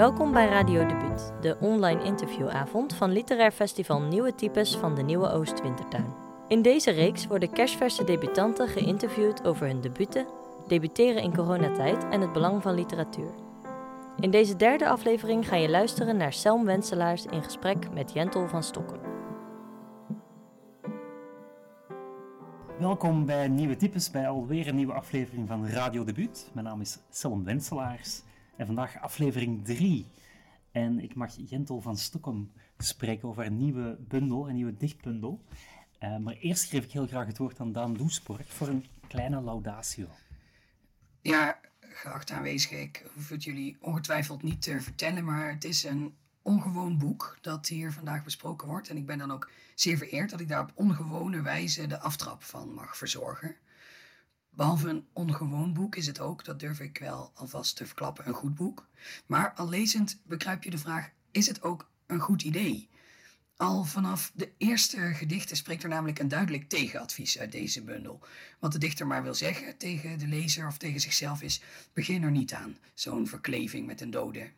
Welkom bij Radio Debuut, de online interviewavond van literair festival Nieuwe Types van de Nieuwe Oost Wintertuin. In deze reeks worden kerstverse debutanten geïnterviewd over hun debuten, debuteren in coronatijd en het belang van literatuur. In deze derde aflevering ga je luisteren naar Selm Wenselaars in gesprek met Jentel van Stokken. Welkom bij Nieuwe Types, bij alweer een nieuwe aflevering van Radio Debuut. Mijn naam is Selm Wenselaars en vandaag aflevering 3. En ik mag Jentel van Stockholm spreken over een nieuwe bundel, een nieuwe dichtbundel. Uh, maar eerst geef ik heel graag het woord aan Daan Doesborg voor een kleine laudatio. Ja, geachte aanwezigen, ik hoef het jullie ongetwijfeld niet te vertellen, maar het is een ongewoon boek dat hier vandaag besproken wordt. En ik ben dan ook zeer vereerd dat ik daar op ongewone wijze de aftrap van mag verzorgen. Behalve een ongewoon boek is het ook, dat durf ik wel alvast te verklappen, een goed boek. Maar al lezend begrijp je de vraag: is het ook een goed idee? Al vanaf de eerste gedichten spreekt er namelijk een duidelijk tegenadvies uit deze bundel. Wat de dichter maar wil zeggen tegen de lezer of tegen zichzelf is: begin er niet aan, zo'n verkleving met een dode.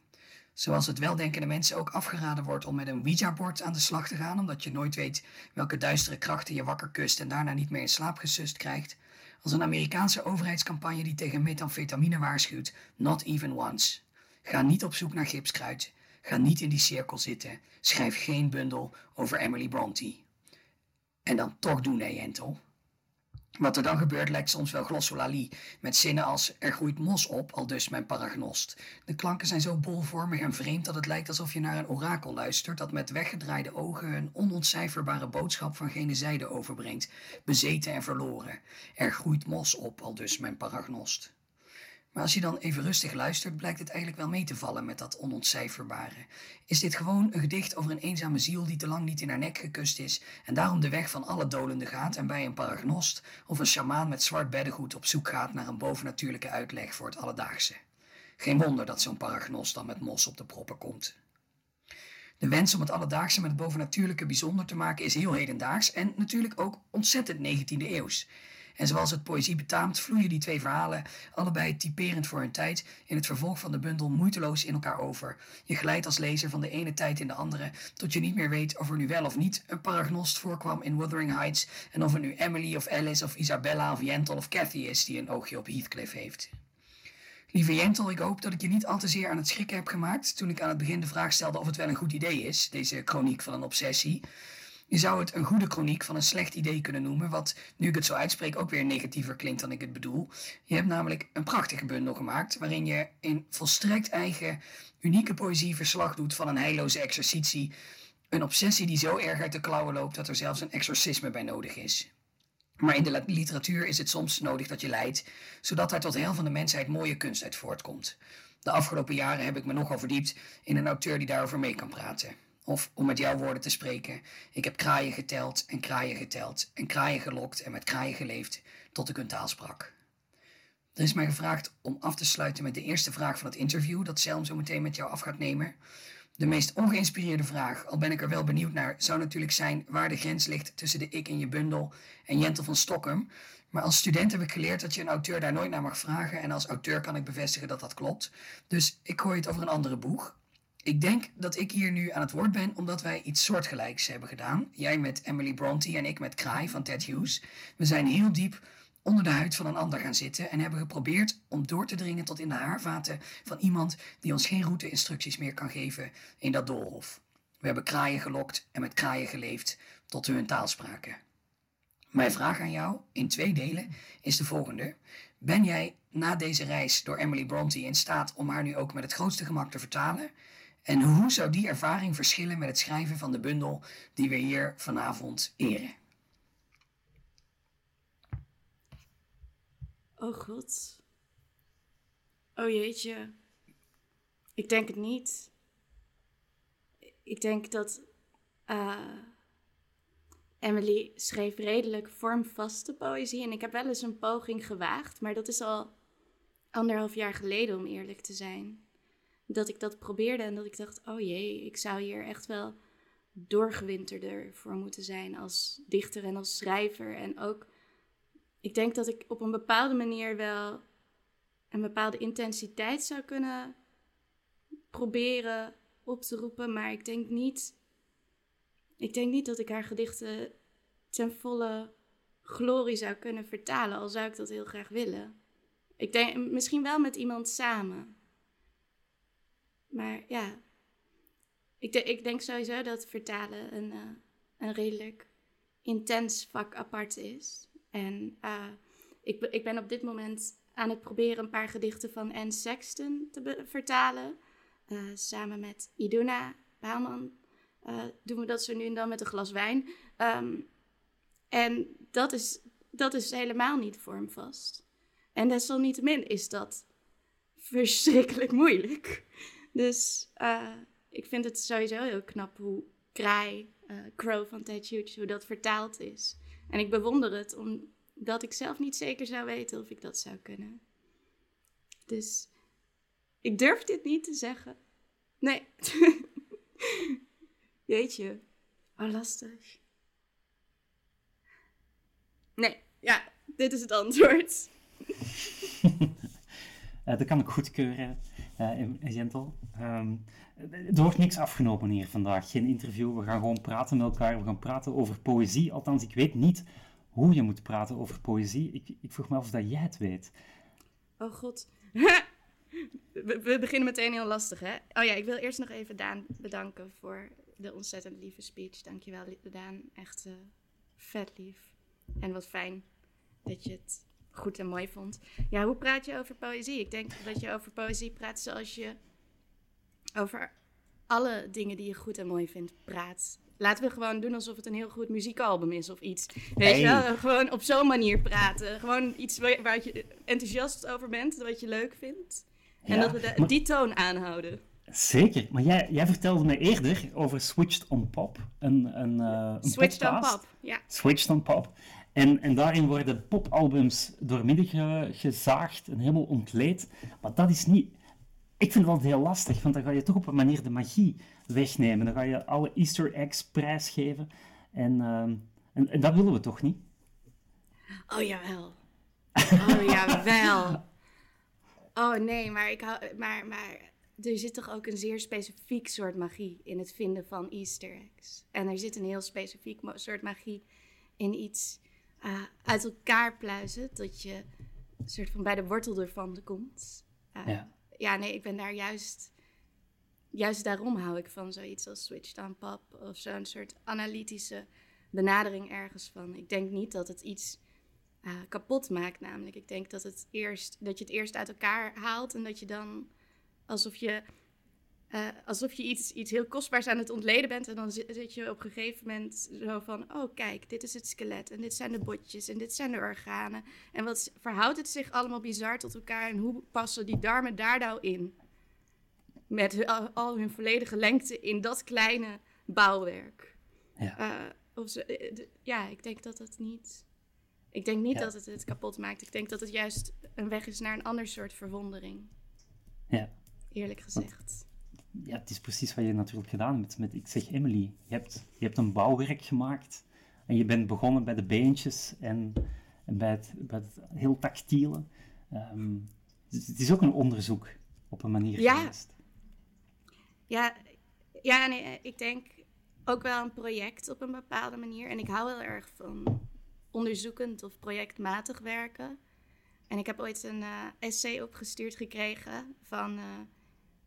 Zoals het weldenkende mensen ook afgeraden wordt om met een Ouija-bord aan de slag te gaan, omdat je nooit weet welke duistere krachten je wakker kust en daarna niet meer in slaap gesust krijgt. Als een Amerikaanse overheidscampagne die tegen metamfetamine waarschuwt: Not even once. Ga niet op zoek naar gipskruid. Ga niet in die cirkel zitten. Schrijf geen bundel over Emily Bronte. En dan toch doen, hè, Jentel. Wat er dan gebeurt lijkt soms wel glossolalie, met zinnen als er groeit mos op, al dus mijn paragnost. De klanken zijn zo bolvormig en vreemd dat het lijkt alsof je naar een orakel luistert dat met weggedraaide ogen een onontcijferbare boodschap van gene zijde overbrengt, bezeten en verloren. Er groeit mos op, al dus mijn paragnost. Maar als je dan even rustig luistert, blijkt het eigenlijk wel mee te vallen met dat onontcijferbare. Is dit gewoon een gedicht over een eenzame ziel die te lang niet in haar nek gekust is en daarom de weg van alle dolenden gaat en bij een paragnost of een sjamaan met zwart beddengoed op zoek gaat naar een bovennatuurlijke uitleg voor het alledaagse? Geen wonder dat zo'n paragnost dan met mos op de proppen komt. De wens om het alledaagse met het bovennatuurlijke bijzonder te maken is heel hedendaags en natuurlijk ook ontzettend 19e eeuws. En zoals het poëzie betaamt, vloeien die twee verhalen, allebei typerend voor hun tijd, in het vervolg van de bundel moeiteloos in elkaar over. Je glijdt als lezer van de ene tijd in de andere, tot je niet meer weet of er nu wel of niet een paragnost voorkwam in Wuthering Heights en of het nu Emily of Alice of Isabella of Jentel of Cathy is die een oogje op Heathcliff heeft. Lieve Jentel, ik hoop dat ik je niet al te zeer aan het schrikken heb gemaakt toen ik aan het begin de vraag stelde of het wel een goed idee is, deze chroniek van een obsessie. Je zou het een goede chroniek van een slecht idee kunnen noemen, wat, nu ik het zo uitspreek, ook weer negatiever klinkt dan ik het bedoel. Je hebt namelijk een prachtige bundel gemaakt, waarin je in volstrekt eigen, unieke poëzie verslag doet van een heilloze exercitie. Een obsessie die zo erg uit de klauwen loopt dat er zelfs een exorcisme bij nodig is. Maar in de literatuur is het soms nodig dat je lijdt, zodat daar tot heel van de mensheid mooie kunst uit voortkomt. De afgelopen jaren heb ik me nogal verdiept in een auteur die daarover mee kan praten. Of om met jouw woorden te spreken, ik heb kraaien geteld en kraaien geteld en kraaien gelokt en met kraaien geleefd tot ik hun taal sprak. Er is mij gevraagd om af te sluiten met de eerste vraag van het interview dat Selm zo meteen met jou af gaat nemen. De meest ongeïnspireerde vraag, al ben ik er wel benieuwd naar, zou natuurlijk zijn waar de grens ligt tussen de ik in je bundel en Jentel van Stockholm. Maar als student heb ik geleerd dat je een auteur daar nooit naar mag vragen en als auteur kan ik bevestigen dat dat klopt. Dus ik gooi het over een andere boeg. Ik denk dat ik hier nu aan het woord ben omdat wij iets soortgelijks hebben gedaan. Jij met Emily Bronte en ik met Kraai van Ted Hughes. We zijn heel diep onder de huid van een ander gaan zitten en hebben geprobeerd om door te dringen tot in de haarvaten van iemand die ons geen route-instructies meer kan geven in dat doolhof. We hebben kraaien gelokt en met kraaien geleefd tot hun taal spraken. Mijn vraag aan jou, in twee delen, is de volgende. Ben jij na deze reis door Emily Bronte in staat om haar nu ook met het grootste gemak te vertalen? En hoe zou die ervaring verschillen met het schrijven van de bundel die we hier vanavond eren? Oh god. Oh jeetje. Ik denk het niet. Ik denk dat uh, Emily schreef redelijk vormvaste poëzie. En ik heb wel eens een poging gewaagd, maar dat is al anderhalf jaar geleden om eerlijk te zijn dat ik dat probeerde en dat ik dacht, oh jee, ik zou hier echt wel doorgewinterder voor moeten zijn als dichter en als schrijver. En ook, ik denk dat ik op een bepaalde manier wel een bepaalde intensiteit zou kunnen proberen op te roepen, maar ik denk niet. Ik denk niet dat ik haar gedichten ten volle glorie zou kunnen vertalen, al zou ik dat heel graag willen. Ik denk misschien wel met iemand samen. Maar ja, ik, ik denk sowieso dat vertalen een, uh, een redelijk intens vak apart is. En uh, ik, ik ben op dit moment aan het proberen een paar gedichten van Anne Sexton te vertalen. Uh, samen met Iduna Baalman doen we dat zo nu en dan met een glas wijn. Um, en dat is, dat is helemaal niet vormvast. En desalniettemin is dat verschrikkelijk moeilijk. Dus uh, ik vind het sowieso heel knap hoe Kraai, uh, Crow van Ted Hughes, hoe dat vertaald is. En ik bewonder het omdat ik zelf niet zeker zou weten of ik dat zou kunnen. Dus ik durf dit niet te zeggen. Nee. Jeetje. Oh, lastig. Nee, ja, dit is het antwoord. dat kan ik goedkeuren, uh, er wordt niks afgenomen hier vandaag, geen interview. We gaan gewoon praten met elkaar, we gaan praten over poëzie. Althans, ik weet niet hoe je moet praten over poëzie. Ik, ik vroeg me af of dat jij het weet. Oh god. we, beginnen meteen heel lastig, hè? Oh ja, ik wil eerst nog even Daan bedanken voor de ontzettend lieve speech. Dankjewel, Daan. Echt uh, vet lief. En wat fijn dat je het goed en mooi vond. Ja, hoe praat je over poëzie? Ik denk dat je over poëzie praat zoals je over alle dingen die je goed en mooi vindt praat. Laten we gewoon doen alsof het een heel goed muziekalbum is of iets. Weet je wel? Gewoon op zo'n manier praten. Gewoon iets waar, waar je enthousiast over bent, wat je leuk vindt. En dat we die toon aanhouden. Zeker, maar jij, jij vertelde me eerder over Switched on Pop. Een, een, uh, een Switched podcast. on Pop, ja. Switched on Pop. En, en daarin worden popalbums doormidden ge, gezaagd en helemaal ontleed. Maar dat is niet... Ik vind het altijd heel lastig, want dan ga je toch op een manier de magie wegnemen. Dan ga je alle easter eggs prijsgeven. En, en, en dat willen we toch niet? Oh, jawel. Oh, jawel. Oh, nee, maar, ik hou, maar, maar er zit toch ook een zeer specifiek soort magie in het vinden van easter eggs. En er zit een heel specifiek soort magie in iets uh, uit elkaar pluizen. Dat je soort van bij de wortel ervan komt. Uh, ja. ja, nee, ik ben daar juist. Juist daarom hou ik van zoiets als Switch on Pop. Of zo'n soort analytische benadering ergens van. Ik denk niet dat het iets uh, kapot maakt, namelijk. Ik denk dat, het eerst, dat je het eerst uit elkaar haalt en dat je dan alsof je uh, alsof je iets, iets heel kostbaars aan het ontleden bent. En dan zit, je op een gegeven moment zo van: oh, kijk, dit is het skelet. En dit zijn de botjes. En dit zijn de organen. En wat verhoudt het zich allemaal bizar tot elkaar? En hoe passen die darmen daar nou in? Met al, hun volledige lengte in dat kleine bouwwerk. Ja, uh, of ze, eh, ja ik denk dat het niet. Ik denk niet dat het het kapot maakt. Ik denk dat het juist een weg is naar een ander soort verwondering. Ja. Eerlijk gezegd ja, het is precies wat je natuurlijk gedaan hebt met, ik zeg Emily, je hebt, je hebt een bouwwerk gemaakt en je bent begonnen bij de beentjes en, en bij, het, bij het heel tactiele. Ehm, het is ook een onderzoek op een manier ja. geweest. Ja, ja nee, ik denk ook wel een project op een bepaalde manier. En ik hou heel erg van onderzoekend of projectmatig werken. En ik heb ooit een uh, essay opgestuurd gekregen van... Uh,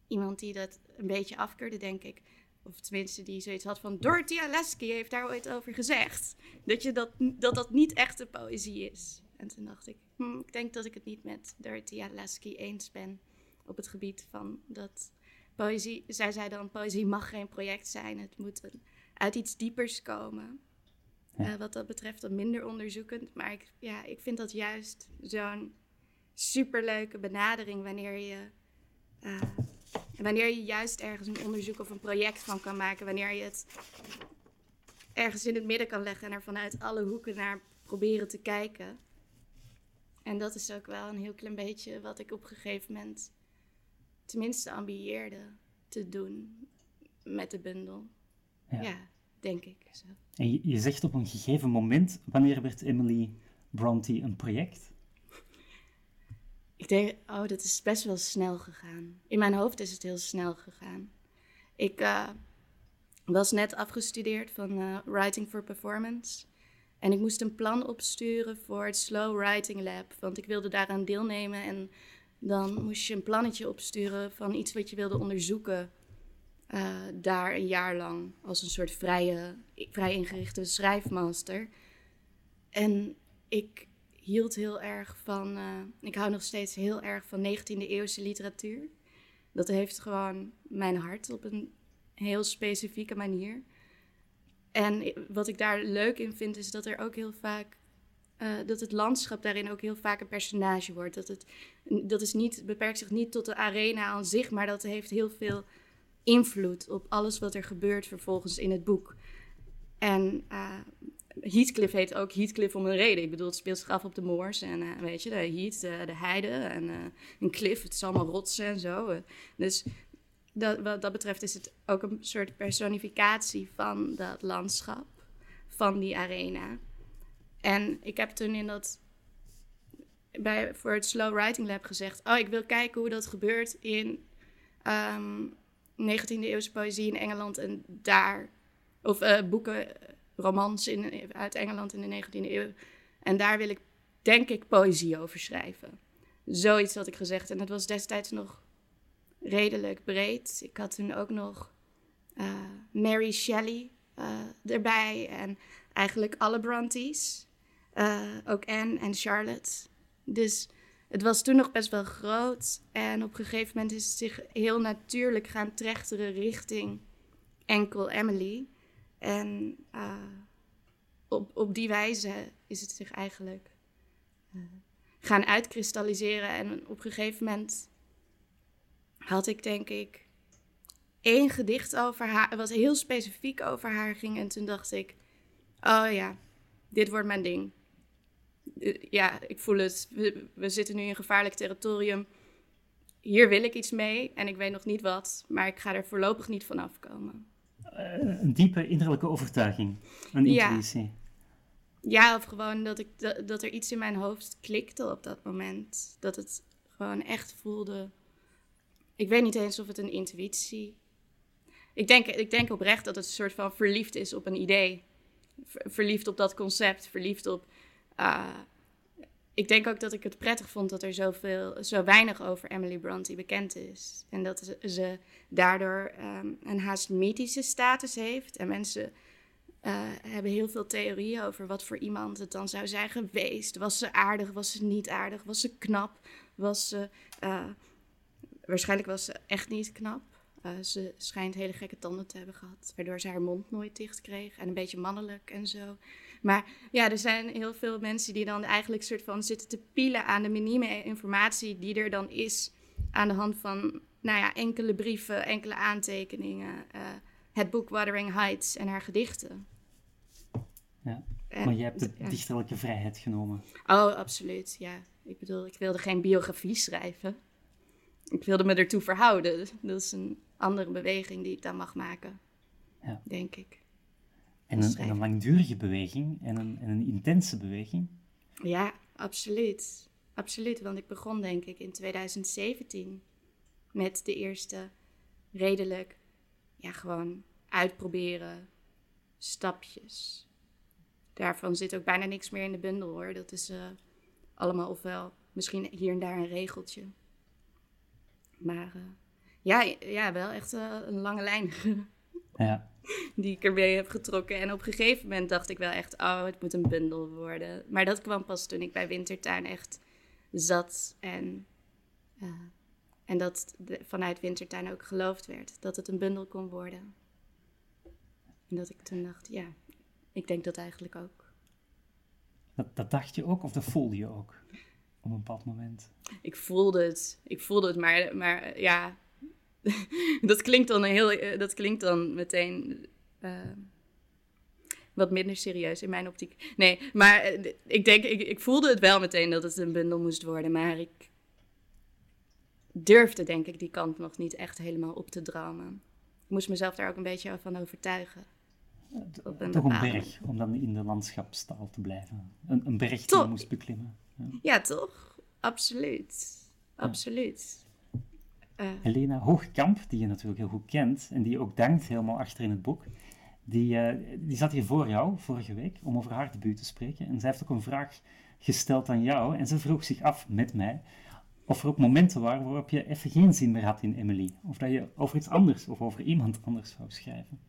iemand die dat een beetje afkeurde, denk ik. Of tenminste, die zoiets had van Dorothy Aleski heeft daar ooit over gezegd. Dat, je dat, dat dat niet echte poëzie is. En toen dacht ik, hm, ik denk dat ik het niet met Dorothy Aleski eens ben op het gebied van dat poëzie. Zij zei dan, poëzie mag geen project zijn. Het moet een, uit iets diepers komen. Uh, wat dat betreft dan minder onderzoekend. Maar ik, ja, ik vind dat juist zo'n superleuke benadering wanneer je... Uh, en wanneer je juist ergens een onderzoek of een project van kan maken, wanneer je het ergens in het midden kan leggen en er vanuit alle hoeken naar proberen te kijken. En dat is ook wel een heel klein beetje wat ik op een gegeven moment tenminste ambieerde te doen met de bundel. Ja, ja denk ik. Zo. En je, je zegt op een gegeven moment, wanneer werd Emily Bronte een project? Ik denk, oh, dat is best wel snel gegaan. In mijn hoofd is het heel snel gegaan. Ik uh, was net afgestudeerd van uh, Writing for Performance. En ik moest een plan opsturen voor het Slow Writing Lab. Want ik wilde daaraan deelnemen. En dan moest je een plannetje opsturen van iets wat je wilde onderzoeken. Uh, daar een jaar lang als een soort vrije, vrij ingerichte schrijfmaster. En ik hield heel erg van, uh, ik hou nog steeds heel erg van 19e eeuwse literatuur. Dat heeft gewoon mijn hart op een heel specifieke manier. En wat ik daar leuk in vind, is dat er ook heel vaak. Uh, dat het landschap daarin ook heel vaak een personage wordt. Dat het dat is niet, beperkt zich niet tot de arena aan zich, maar dat heeft heel veel invloed op alles wat er gebeurt vervolgens in het boek. En uh, Heathcliff heet ook Heathcliff om een reden. Ik bedoel, het speelt zich af op de moors en uh, weet je, de heath, de, de heide en uh, een cliff. Het is allemaal rotsen en zo. Dus dat, wat dat betreft is het ook een soort personificatie van dat landschap, van die arena. En ik heb toen in dat, bij, voor het Slow Writing Lab gezegd, oh, ik wil kijken hoe dat gebeurt in um, 19e eeuwse poëzie in Engeland en daar, of uh, boeken, romans in, uit Engeland in de 19e eeuw. En daar wil ik, denk ik, poëzie over schrijven. Zoiets had ik gezegd. En dat was destijds nog redelijk breed. Ik had toen ook nog uh, Mary Shelley uh, erbij en eigenlijk alle Brontes. Uh, ook Anne en Charlotte. Dus het was toen nog best wel groot. En op een gegeven moment is het zich heel natuurlijk gaan trechteren richting enkel Emily. En op, op die wijze is het zich eigenlijk gaan uitkristalliseren. En op een gegeven moment had ik denk ik één gedicht over haar, wat heel specifiek over haar ging. En toen dacht ik, oh ja, dit wordt mijn ding. Eh, ja, ik voel het. We, we zitten nu in gevaarlijk territorium. Hier wil ik iets mee en ik weet nog niet wat, maar ik ga er voorlopig niet van afkomen. Uh, een diepe innerlijke overtuiging, een intuïtie. Ja. ja, of gewoon dat, ik, dat, dat er iets in mijn hoofd klikte op dat moment. Dat het gewoon echt voelde ik weet niet eens of het een intuïtie. Ik denk, ik denk oprecht dat het een soort van verliefd is op een idee. verliefd op dat concept, verliefd op. Uh, ik denk ook dat ik het prettig vond dat er zoveel, zo weinig over Emily Bronte bekend is. En dat ze, daardoor um, een haast mythische status heeft. En mensen uh, hebben heel veel theorieën over wat voor iemand het dan zou zijn geweest. Was ze aardig? Was ze niet aardig? Was ze knap? Was ze. Uh, Waarschijnlijk was ze echt niet knap. Uh, ze schijnt hele gekke tanden te hebben gehad, waardoor ze haar mond nooit dicht kreeg en een beetje mannelijk en zo. Maar ja, er zijn heel veel mensen die dan eigenlijk soort van zitten te pielen aan de minieme informatie die er dan is aan de hand van, nou ja, enkele brieven, enkele aantekeningen, uh, het boek Wuthering Heights en haar gedichten. Ja, maar je hebt de ja. dichterlijke vrijheid genomen. Oh, absoluut, ja. Ik bedoel, ik wilde geen biografie schrijven ik wilde me ertoe verhouden. Dat is een andere beweging die ik dan mag maken, ja. denk ik. En een, en een, langdurige beweging en een, en een intense beweging? Ja, absoluut. Absoluut, want ik begon denk ik in 2017 met de eerste redelijk, ja, gewoon uitproberen stapjes. Daarvan zit ook bijna niks meer in de bundel hoor. Dat is uh, allemaal ofwel misschien hier en daar een regeltje. Maar uh, ja, ja, wel echt uh, een lange lijn. ja. Die ik ermee heb getrokken. En op een gegeven moment dacht ik wel echt, oh, het moet een bundel worden. Maar dat kwam pas toen ik bij Wintertuin echt zat. En, uh, en dat de, vanuit Wintertuin ook geloofd werd dat het een bundel kon worden. En dat ik toen dacht, ja, ik denk dat eigenlijk ook. Dat, dat dacht je ook of dat voelde je ook? op een bepaald moment? Ik voelde het. Ik voelde het, maar, maar ja, dat klinkt dan heel, eh, dat klinkt dan meteen uh, wat minder serieus in mijn optiek. Nee, maar eh, ik denk, ik, ik voelde het wel meteen dat het een bundel moest worden, maar ik durfde denk ik die kant nog niet echt helemaal op te dromen. Ik moest mezelf daar ook een beetje van overtuigen. Op een Toch een berg, om dan in de landschapstaal te blijven. Een, een berg die je moest beklimmen. Ja, toch? Absoluut. absoluut. Uh. Helena Hoogkamp, die je natuurlijk heel goed kent en die je ook dankt helemaal achter in het boek, die, uh, die zat hier voor jou vorige week om over haar debuut te spreken. En zij heeft ook een vraag gesteld aan jou en ze vroeg zich af met mij of er ook momenten waren waarop je even geen zin meer had in Emily. Of dat je over iets anders of over iemand anders zou schrijven.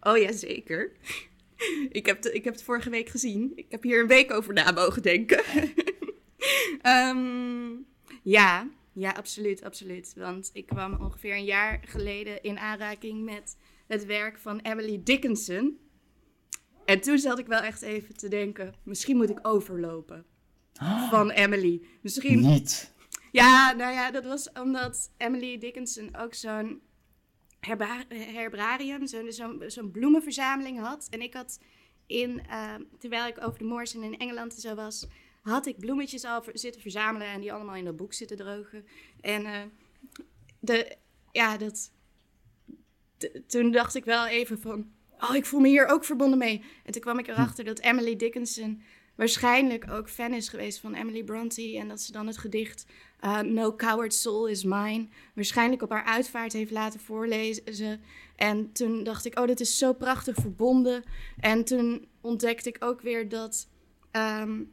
Oh ja, zeker. Ik heb, ik heb het vorige week gezien. Ik heb hier een week over na mogen denken. Ehm, ja, ja, absoluut, absoluut. Want ik kwam ongeveer een jaar geleden in aanraking met het werk van Emily Dickinson. En toen zat ik wel echt even te denken, misschien moet ik overlopen van Emily. Misschien... Niet. Ja, nou ja, dat was omdat Emily Dickinson ook zo'n herbarium, zo'n zo zo bloemenverzameling had. En ik had in, uh, terwijl ik over de Moors in Engeland en zo was, had ik bloemetjes al zitten verzamelen en die allemaal in dat boek zitten drogen. En uh, de, ja, dat, toen dacht ik wel even van, oh, ik voel me hier ook verbonden mee. En toen kwam ik erachter dat Emily Dickinson waarschijnlijk ook fan is geweest van Emily Bronte. En dat ze dan het gedicht uh, No Coward Soul is Mine waarschijnlijk op haar uitvaart heeft laten voorlezen. En toen dacht ik, oh, dit is zo prachtig verbonden. En toen ontdekte ik ook weer dat um,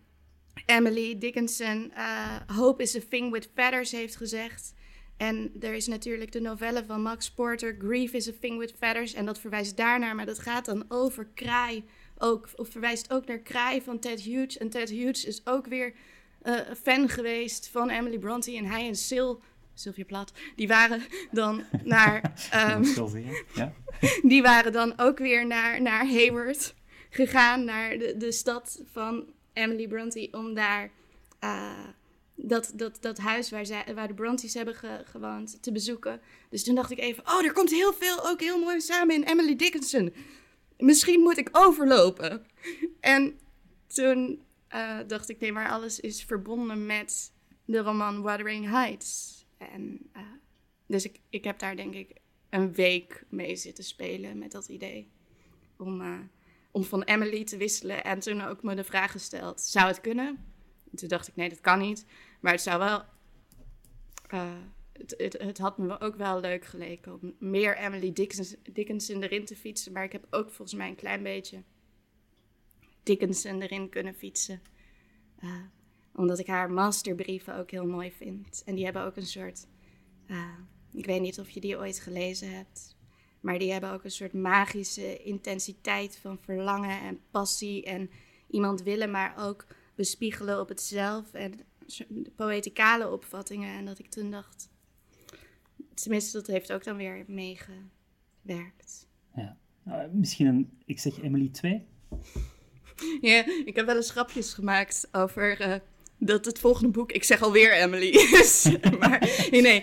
Emily Dickinson uh, Hope is a thing with feathers heeft gezegd. En er is natuurlijk de novelle van Max Porter, Grief is a thing with feathers. En dat verwijst daarnaar, maar dat gaat dan over kraai ook, of verwijst ook naar Kraai van Ted Hughes. En Ted Hughes is ook weer uh, fan geweest van Emily Bronte. En hij en Sil, Sylvia Plath, die waren dan naar... Um, ja. die waren dan ook weer naar, naar Hayward gegaan, naar de, de stad van Emily Bronte, om daar... Uh, dat, dat, dat huis waar, zij, waar de Brontes hebben gewoond te bezoeken. Dus toen dacht ik even, oh, er komt heel veel ook heel mooi samen in Emily Dickinson misschien moet ik overlopen. En toen uh, dacht ik, nee, maar alles is verbonden met de roman Wuthering Heights. En, uh, dus ik, ik heb daar denk ik een week mee zitten spelen met dat idee. Om, om van Emily te wisselen. En toen ook me de vraag gesteld, zou het kunnen? En toen dacht ik, nee, dat kan niet. Maar het zou wel het, het, het, had me ook wel leuk geleken om meer Emily Dickinson, Dickinson erin te fietsen. Maar ik heb ook volgens mij een klein beetje Dickinson erin kunnen fietsen. Uh, omdat ik haar masterbrieven ook heel mooi vind. En die hebben ook een soort. Uh, ik weet niet of je die ooit gelezen hebt. Maar die hebben ook een soort magische intensiteit van verlangen en passie. En iemand willen, maar ook bespiegelen op het zelf. En poëticale opvattingen. En dat ik toen dacht tenminste, dat heeft ook dan weer meegewerkt. Ja. Nou, misschien een, ik zeg Emily 2. Ja, ik heb wel eens grapjes gemaakt over uh, dat het volgende boek, ik zeg alweer Emily is. maar nee, nee,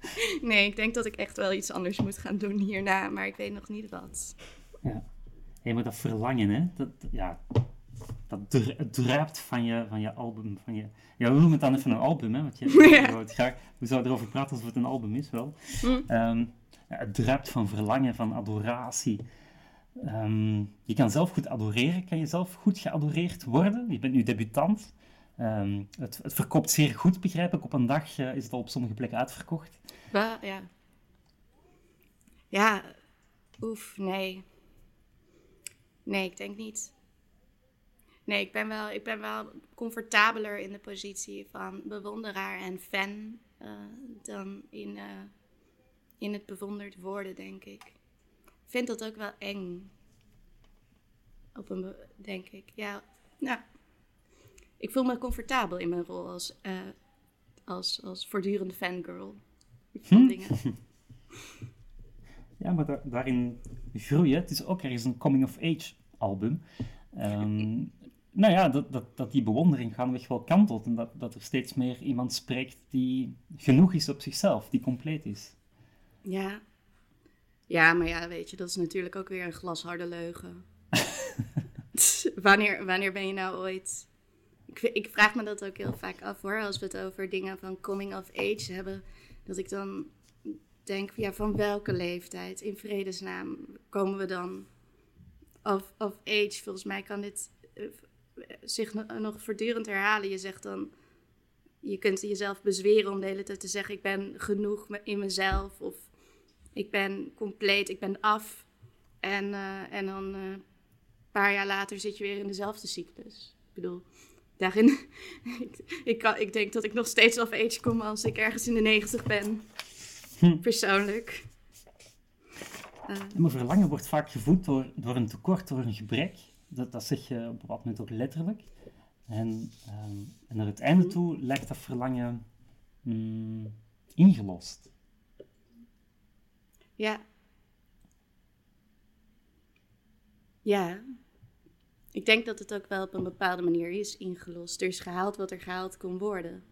ik denk dat ik echt wel iets anders moet gaan doen hierna, maar ik weet nog niet wat. Ja, hey, maar dat verlangen, hè, dat, ja, dat druipt van je, van je album. Van je, ja, we noemen het dan even een album, hè? Want je, ja. graag, we zouden erover praten alsof het een album is, wel. Mm. Ehm, ja, het druipt van verlangen, van adoratie. Um, je kan zelf goed adoreren. Kan je zelf goed geadoreerd worden? Je bent nu debutant. Um, het, het, verkoopt zeer goed, begrijp ik. Op een dag uh, is het al op sommige plekken uitverkocht. Ja. Ja, oef, nee. Nee, ik denk niet. Nee, ik ben, wel, ik ben wel comfortabeler in de positie van bewonderaar en fan uh, dan in, uh, in het bewonderd worden, denk ik. Ik vind dat ook wel eng. Op een, denk ik. Ja, nou, ik voel me comfortabel in mijn rol als, uh, als, als voortdurende fangirl. Van hm? dingen. Ja, maar daar, daarin groeien. Het is ook ergens een coming-of-age album. Um, nou ja, dat, dat, dat die bewondering gaandeweg wel kantelt en dat, dat er steeds meer iemand spreekt die genoeg is op zichzelf, die compleet is. Ja. Ja, maar ja, weet je, dat is natuurlijk ook weer een glasharde leugen. wanneer, wanneer ben je nou ooit... Ik, ik vraag me dat ook heel vaak af hoor, als we het over dingen van coming of age hebben, dat ik dan denk, ja, van welke leeftijd in vredesnaam komen we dan of, of age? Volgens mij kan dit zich nog voortdurend herhalen. Je zegt dan je kunt jezelf bezweren om de hele tijd te zeggen: ik ben genoeg in mezelf. Of ik ben compleet, ik ben af. En, eh, en dan een paar jaar later zit je weer in dezelfde cyclus. Ik bedoel, daarin. ik, ik, kan, ik denk dat ik nog steeds of age kom als ik ergens in de negentig ben. Hm. Persoonlijk. Uh, maar verlangen wordt vaak gevoed door, door een tekort, door een gebrek. Dat, dat zeg je op een bepaald moment ook letterlijk. En, um, en naar het einde toe lijkt dat verlangen mm, ingelost. Ja. Ja. Ik denk dat het ook wel op een bepaalde manier is ingelost. Er is gehaald wat er gehaald kon worden,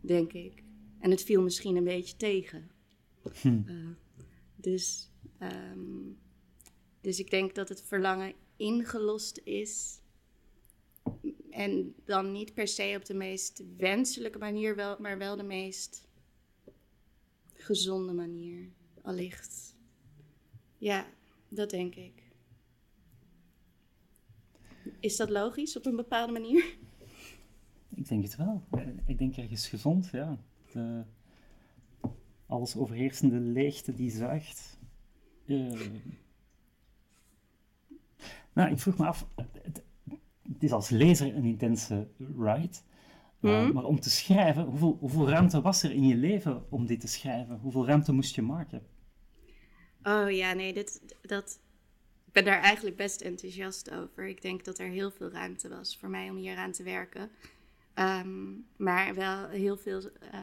denk ik. En het viel misschien een beetje tegen. Hm. Uh, dus, um, dus ik denk dat het verlangen ingelost is. En dan niet per se op de meest wenselijke manier, wel, maar wel de meest gezonde manier, allicht. Ja, dat denk ik. Is dat logisch op een bepaalde manier? Ik denk het wel. Ik denk ergens gezond, ja. De alles overheersende leegte die zuigt. Uh... Nou, ik vroeg me af, het, het is als lezer een intense ride. Uh, Maar om te schrijven, hoeveel, hoeveel ruimte was er in je leven om dit te schrijven? Hoeveel ruimte moest je maken? Oh ja, nee, dit, dat, ben daar eigenlijk best enthousiast over. Ik denk dat er heel veel ruimte was voor mij om hier aan te werken. Um, maar wel heel veel uh,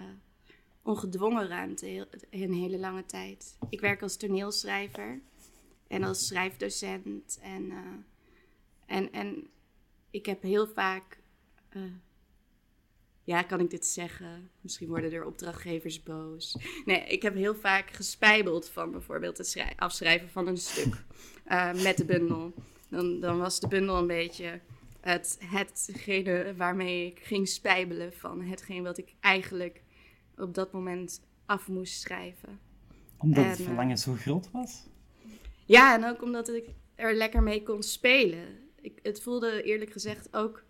ongedwongen ruimte, heel, een hele lange tijd. Ik werk als toneelschrijver en als schrijfdocent. En, uh, en, en ik heb heel vaak. Uh, ja, kan ik dit zeggen? Misschien worden er opdrachtgevers boos. Nee, ik heb heel vaak gespijbeld van bijvoorbeeld het afschrijven van een stuk uh, met de bundel. Dan, dan was de bundel een beetje het, hetgene waarmee ik ging spijbelen van hetgeen wat ik eigenlijk op dat moment af moest schrijven. Omdat het verlangen zo groot was? Ja, en ook omdat ik er lekker mee kon spelen ik, het voelde eerlijk gezegd ook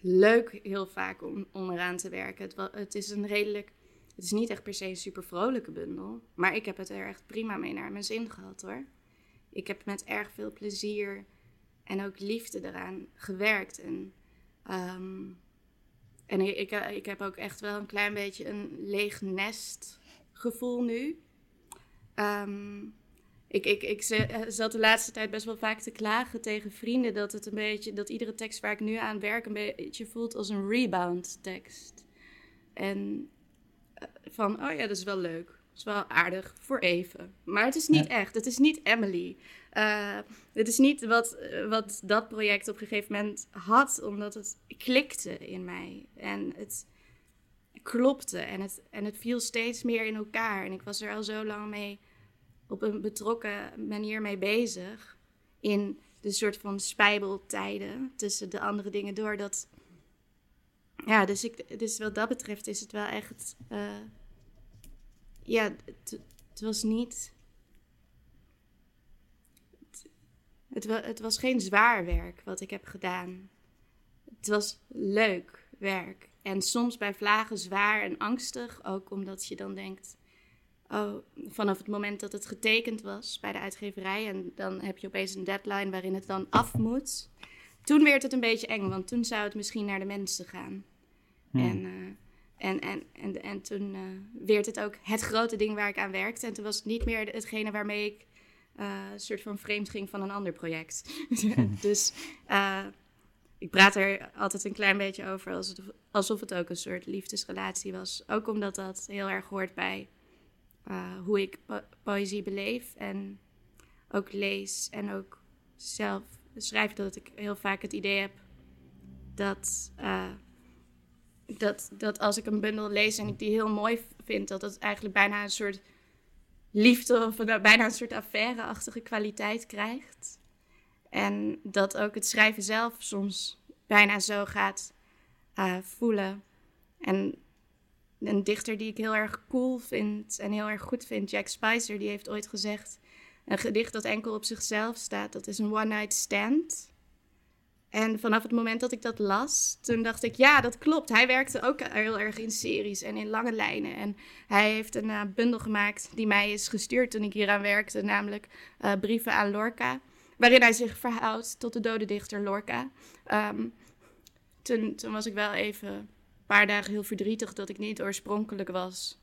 leuk heel vaak om, eraan te werken. Het, het is een redelijk. Het is niet echt per se een super vrolijke bundel. Maar ik heb het er echt prima mee naar mijn zin gehad hoor. Ik heb met erg veel plezier en ook liefde eraan gewerkt. En, um, en ik, ik, ik, heb ook echt wel een klein beetje een leeg nest gevoel nu. Um, ik, ik, ik eh, zat de laatste tijd best wel vaak te klagen tegen vrienden dat het een beetje, dat iedere tekst waar ik nu aan werk een beetje voelt als een rebound tekst. En eh, van, oh ja, dat is wel leuk. Dat is wel aardig voor even. Maar het is niet echt. Het is niet Emily. Uh, het is niet wat, wat dat project op een gegeven moment had, omdat het klikte in mij. En het klopte en het, en het viel steeds meer in elkaar. En ik was er al zo lang mee op een betrokken manier mee bezig. In de soort van spijbeltijden tussen de andere dingen door. Dat, ja, dus, ik, dus wat dat betreft is het wel echt. Uh, ja, het, het, was niet. Het, het, het was geen zwaar werk wat ik heb gedaan. Het was leuk werk. En soms bij vlagen zwaar en angstig, ook omdat je dan denkt oh, vanaf het moment dat het getekend was bij de uitgeverij. En dan heb je opeens een deadline waarin het dan af moet. Toen werd het een beetje eng, want toen zou het misschien naar de mensen gaan. Hmm. En, uh, en, en, en, en toen uh, werd het ook het grote ding waar ik aan werkte. En toen was het niet meer hetgene waarmee ik uh, een soort van vreemd ging van een ander project. dus ik praat er altijd een klein beetje over alsof het, alsof het ook een soort liefdesrelatie was. Ook omdat dat heel erg hoort bij uh, hoe ik po poëzie beleef en ook lees en ook zelf schrijf, dat ik heel vaak het idee heb dat, uh, dat, dat als ik een bundel lees en ik die heel mooi vind, dat het eigenlijk bijna een soort liefde of bijna een soort affaire-achtige kwaliteit krijgt. En dat ook het schrijven zelf soms bijna zo gaat uh, voelen. En een dichter die ik heel erg cool vind en heel erg goed vind, Jack Spicer, die heeft ooit gezegd: een gedicht dat enkel op zichzelf staat, dat is een one-night stand. En vanaf het moment dat ik dat las, toen dacht ik, ja, dat klopt. Hij werkte ook heel erg in series en in lange lijnen. En hij heeft een uh, bundel gemaakt die mij is gestuurd toen ik hieraan werkte, namelijk uh, Brieven aan Lorca, waarin hij zich verhoudt tot de dode dichter Lorca. Um, toen, toen was ik wel even paar dagen heel verdrietig dat ik niet oorspronkelijk was.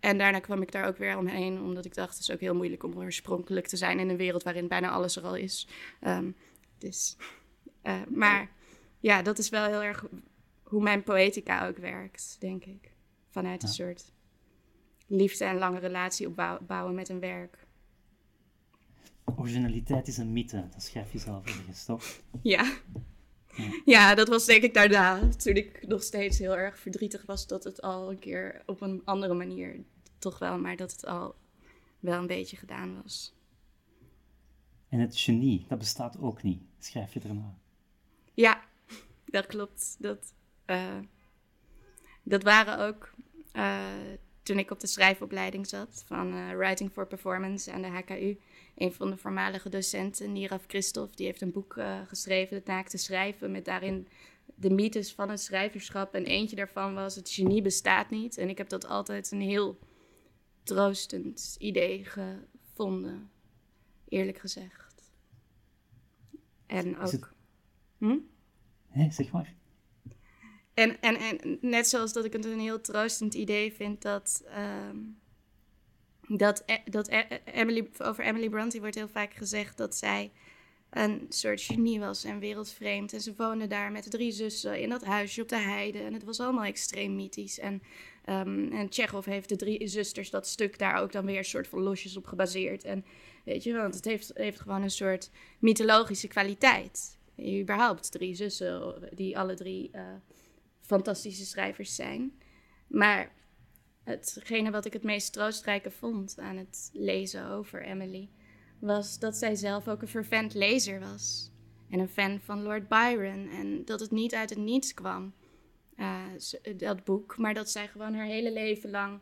En daarna kwam ik daar ook weer omheen, omdat ik dacht, het is ook heel moeilijk om oorspronkelijk te zijn in een wereld waarin bijna alles er al is. Um, dus... Uh, maar ja, dat is wel heel erg hoe mijn poëtica ook werkt, denk ik. Vanuit een soort liefde en lange relatie opbouwen met een werk. Originaliteit is een mythe, dat schrijf je zelf ergens, toch? Ja. Ja. Dat was denk ik daarna, toen ik nog steeds heel erg verdrietig was dat het al een keer op een andere manier, toch wel, maar dat het al wel een beetje gedaan was. En het genie, dat bestaat ook niet, schrijf je erna. Ja, dat klopt. Dat, uh, dat waren ook uh, toen ik op de schrijfopleiding zat van uh, Writing for Performance aan de HKU. Een van de voormalige docenten, Niraf Christophe, die heeft een boek geschreven, Het Naakte Schrijven, met daarin de mythes van het schrijverschap. En eentje daarvan was: het genie bestaat niet. En ik heb dat altijd een heel troostend idee gevonden, eerlijk gezegd. En ook. Hm? Nee, zeg maar. En, en, en net zoals dat ik het een heel troostend idee vind dat, uh, dat, e, dat e, Emily, over Emily Bronte wordt heel vaak gezegd dat zij een soort genie was en wereldvreemd. En ze woonde daar met drie zussen in dat huisje op de heide. En het was allemaal extreem mythisch. En, um, en heeft de drie zusters dat stuk daar ook dan weer een soort van losjes op gebaseerd. En weet je, want het heeft, heeft gewoon een soort mythologische kwaliteit überhaupt drie zussen, die alle drie uh, fantastische schrijvers zijn. Maar hetgene wat ik het meest troostrijke vond aan het lezen over Emily, was dat zij zelf ook een fervent lezer was. En een fan van Lord Byron. En dat het niet uit het niets kwam, uh, dat boek, maar dat zij gewoon haar hele leven lang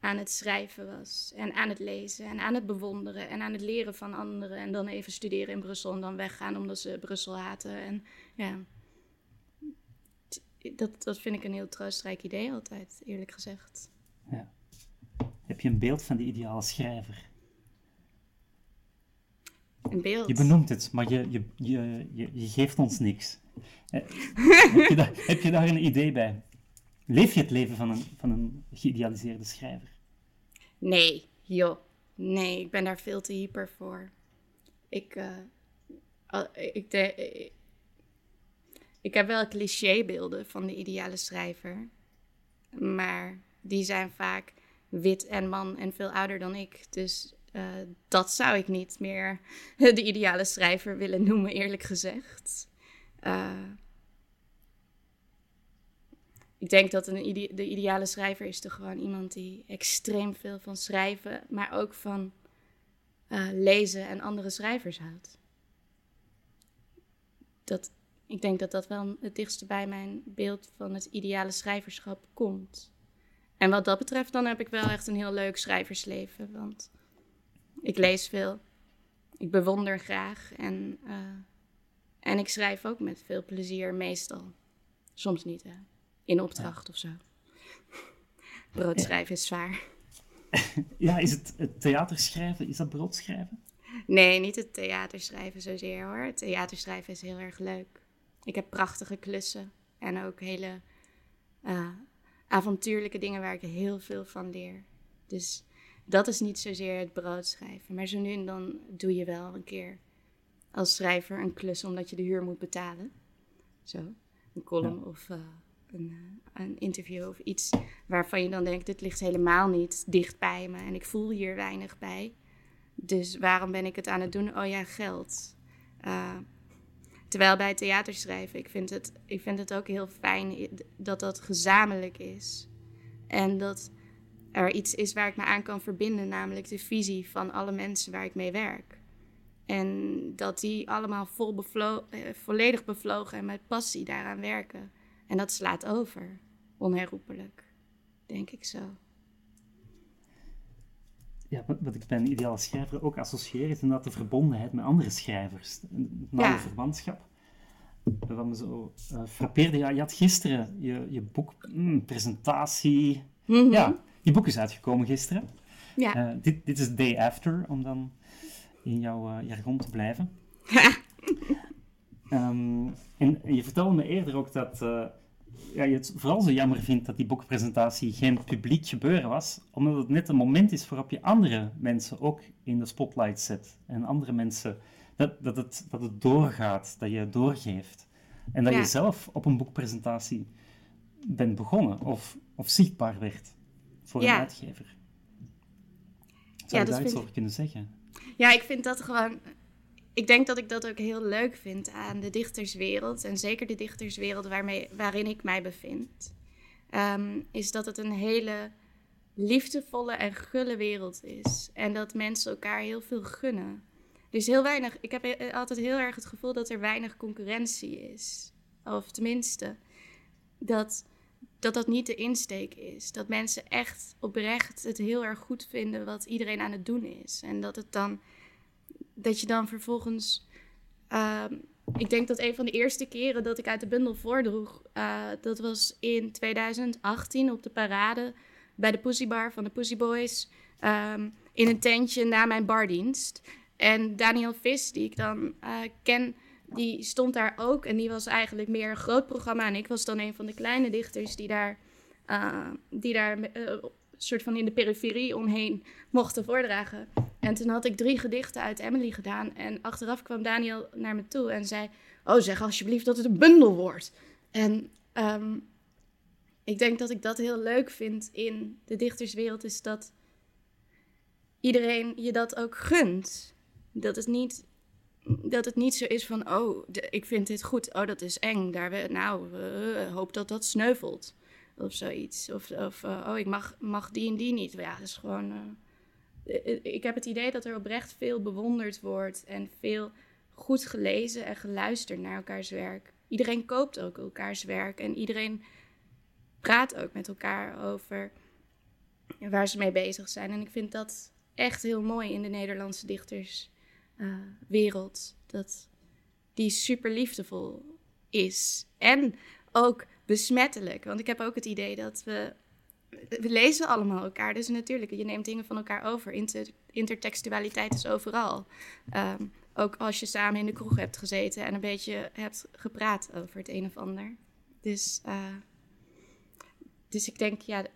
aan het schrijven was. En aan het lezen en aan het bewonderen en aan het leren van anderen. En dan even studeren in Brussel en dan weggaan omdat ze Brussel haten. En ja, dat, dat vind ik een heel troostrijk idee altijd, eerlijk gezegd. Ja. Heb je een beeld van de ideale schrijver? Een beeld? Je benoemt het, maar je, je, je, je, je geeft ons niks. Eh, heb, je daar, heb je daar een idee bij? Leef je het leven van een, van een geïdealiseerde schrijver? Nee, joh. Nee, ik ben daar veel te hyper voor. Ik, uh, ik, de, ik heb wel clichébeelden van de ideale schrijver. Maar die zijn vaak wit en man en veel ouder dan ik. Dus uh, dat zou ik niet meer de ideale schrijver willen noemen, eerlijk gezegd. Uh, ik denk dat een de ideale schrijver is toch gewoon iemand die extreem veel van schrijven, maar ook van uh, lezen en andere schrijvers houdt. Dat, ik denk dat dat wel het dichtste bij mijn beeld van het ideale schrijverschap komt. En wat dat betreft, dan heb ik wel echt een heel leuk schrijversleven. Want ik lees veel, ik bewonder graag en, uh, en ik schrijf ook met veel plezier, meestal. Soms niet, hè in opdracht of zo. Broodschrijven is zwaar. Ja, is het, het theaterschrijven, is dat broodschrijven? Nee, niet het theaterschrijven zozeer hoor. Het theaterschrijven is heel erg leuk. Ik heb prachtige klussen en ook hele uh, avontuurlijke dingen waar ik heel veel van leer. Dus dat is niet zozeer het broodschrijven. Maar zo nu en dan doe je wel een keer als schrijver een klus omdat je de huur moet betalen. Zo, een column of uh, een, eh, een, interview of iets waarvan je dan denkt: dit ligt helemaal niet dicht bij me en ik voel hier weinig bij. Dus waarom ben ik het aan het doen? Oh ja, geld. Uh, terwijl bij theaterschrijven, ik vind, het, ik vind het ook heel fijn dat dat gezamenlijk is. En dat er iets is waar ik me aan kan verbinden, namelijk de visie van alle mensen waar ik mee werk. En dat die allemaal vol bevlo eh, volledig bevlogen en met passie daaraan werken. En dat slaat over, onherroepelijk, denk ik zo. Ja, wat ik bij een ideale schrijver ook associeer, is inderdaad de verbondenheid met andere schrijvers. Een nauwe verwantschap. wat me zo uh, frappeerde, ja, je had gisteren je, je boekpresentatie. Mm, mm Ja, je boek is uitgekomen gisteren. Ja. Uh, dit, dit is day after, om dan in jouw uh, jargon te blijven. um, en je vertelde me eerder ook dat ja, je het vooral zo jammer vindt dat die boekpresentatie geen publiek gebeuren was, omdat het net een moment is waarop je andere mensen ook in de spotlight zet. En andere mensen, dat, dat, het, dat het doorgaat, dat je doorgeeft. En dat je zelf op een boekpresentatie bent begonnen of, of zichtbaar werd voor een uitgever. Zou je daar iets over kunnen zeggen? Ja, ik vind dat gewoon ik denk dat ik dat ook heel leuk vind aan de dichterswereld. En zeker de dichterswereld waarmee, waarin ik mij bevind. Ehm, is dat het een hele liefdevolle en gulle wereld is. En dat mensen elkaar heel veel gunnen. Dus heel weinig. Ik heb altijd heel erg het gevoel dat er weinig concurrentie is. Of tenminste, dat dat, dat niet de insteek is. Dat mensen echt oprecht het heel erg goed vinden wat iedereen aan het doen is. En dat het dan dat je dan vervolgens. Ehm, ik denk dat een van de eerste keren dat ik uit de bundel voordroeg, uh, dat was in 2018 op de parade bij de Pussy Bar van de Pussy Boys. Um, in een tentje na mijn bardienst. En Daniel Vis, die ik dan uh, ken, die stond daar ook. En die was eigenlijk meer een groot programma. En ik was dan een van de kleine dichters die daar, uh, die daar soort van in de periferie omheen mochten voordragen. En toen had ik drie gedichten uit Emily gedaan. En achteraf kwam Daniel naar me toe en zei: Oh, zeg alsjeblieft dat het een bundel wordt. En um, ik denk dat ik dat heel leuk vind in de dichterswereld, is dat iedereen je dat ook gunt. Dat het niet, dat het niet zo is van: Oh, ik vind dit goed. Oh, dat is eng. Daar we, nou, uh, hoop dat dat sneuvelt of zoiets. Of, of uh, oh, ik mag, mag die en die niet. Ja, dat is gewoon. Uh, ik heb het idee dat er oprecht veel bewonderd wordt en veel goed gelezen en geluisterd naar elkaars werk. Iedereen koopt ook elkaars werk en iedereen praat ook met elkaar over waar ze mee bezig zijn. En ik vind dat echt heel mooi in de Nederlandse dichterswereld. Uh, dat die super liefdevol is. En ook besmettelijk. Want ik heb ook het idee dat we. We lezen allemaal elkaar. Dus natuurlijk, je neemt dingen van elkaar over. Inter, intertextualiteit is overal. Um, ook als je samen in de kroeg hebt gezeten en een beetje hebt gepraat over het een of ander. Dus, uh, dus ik denk, ja,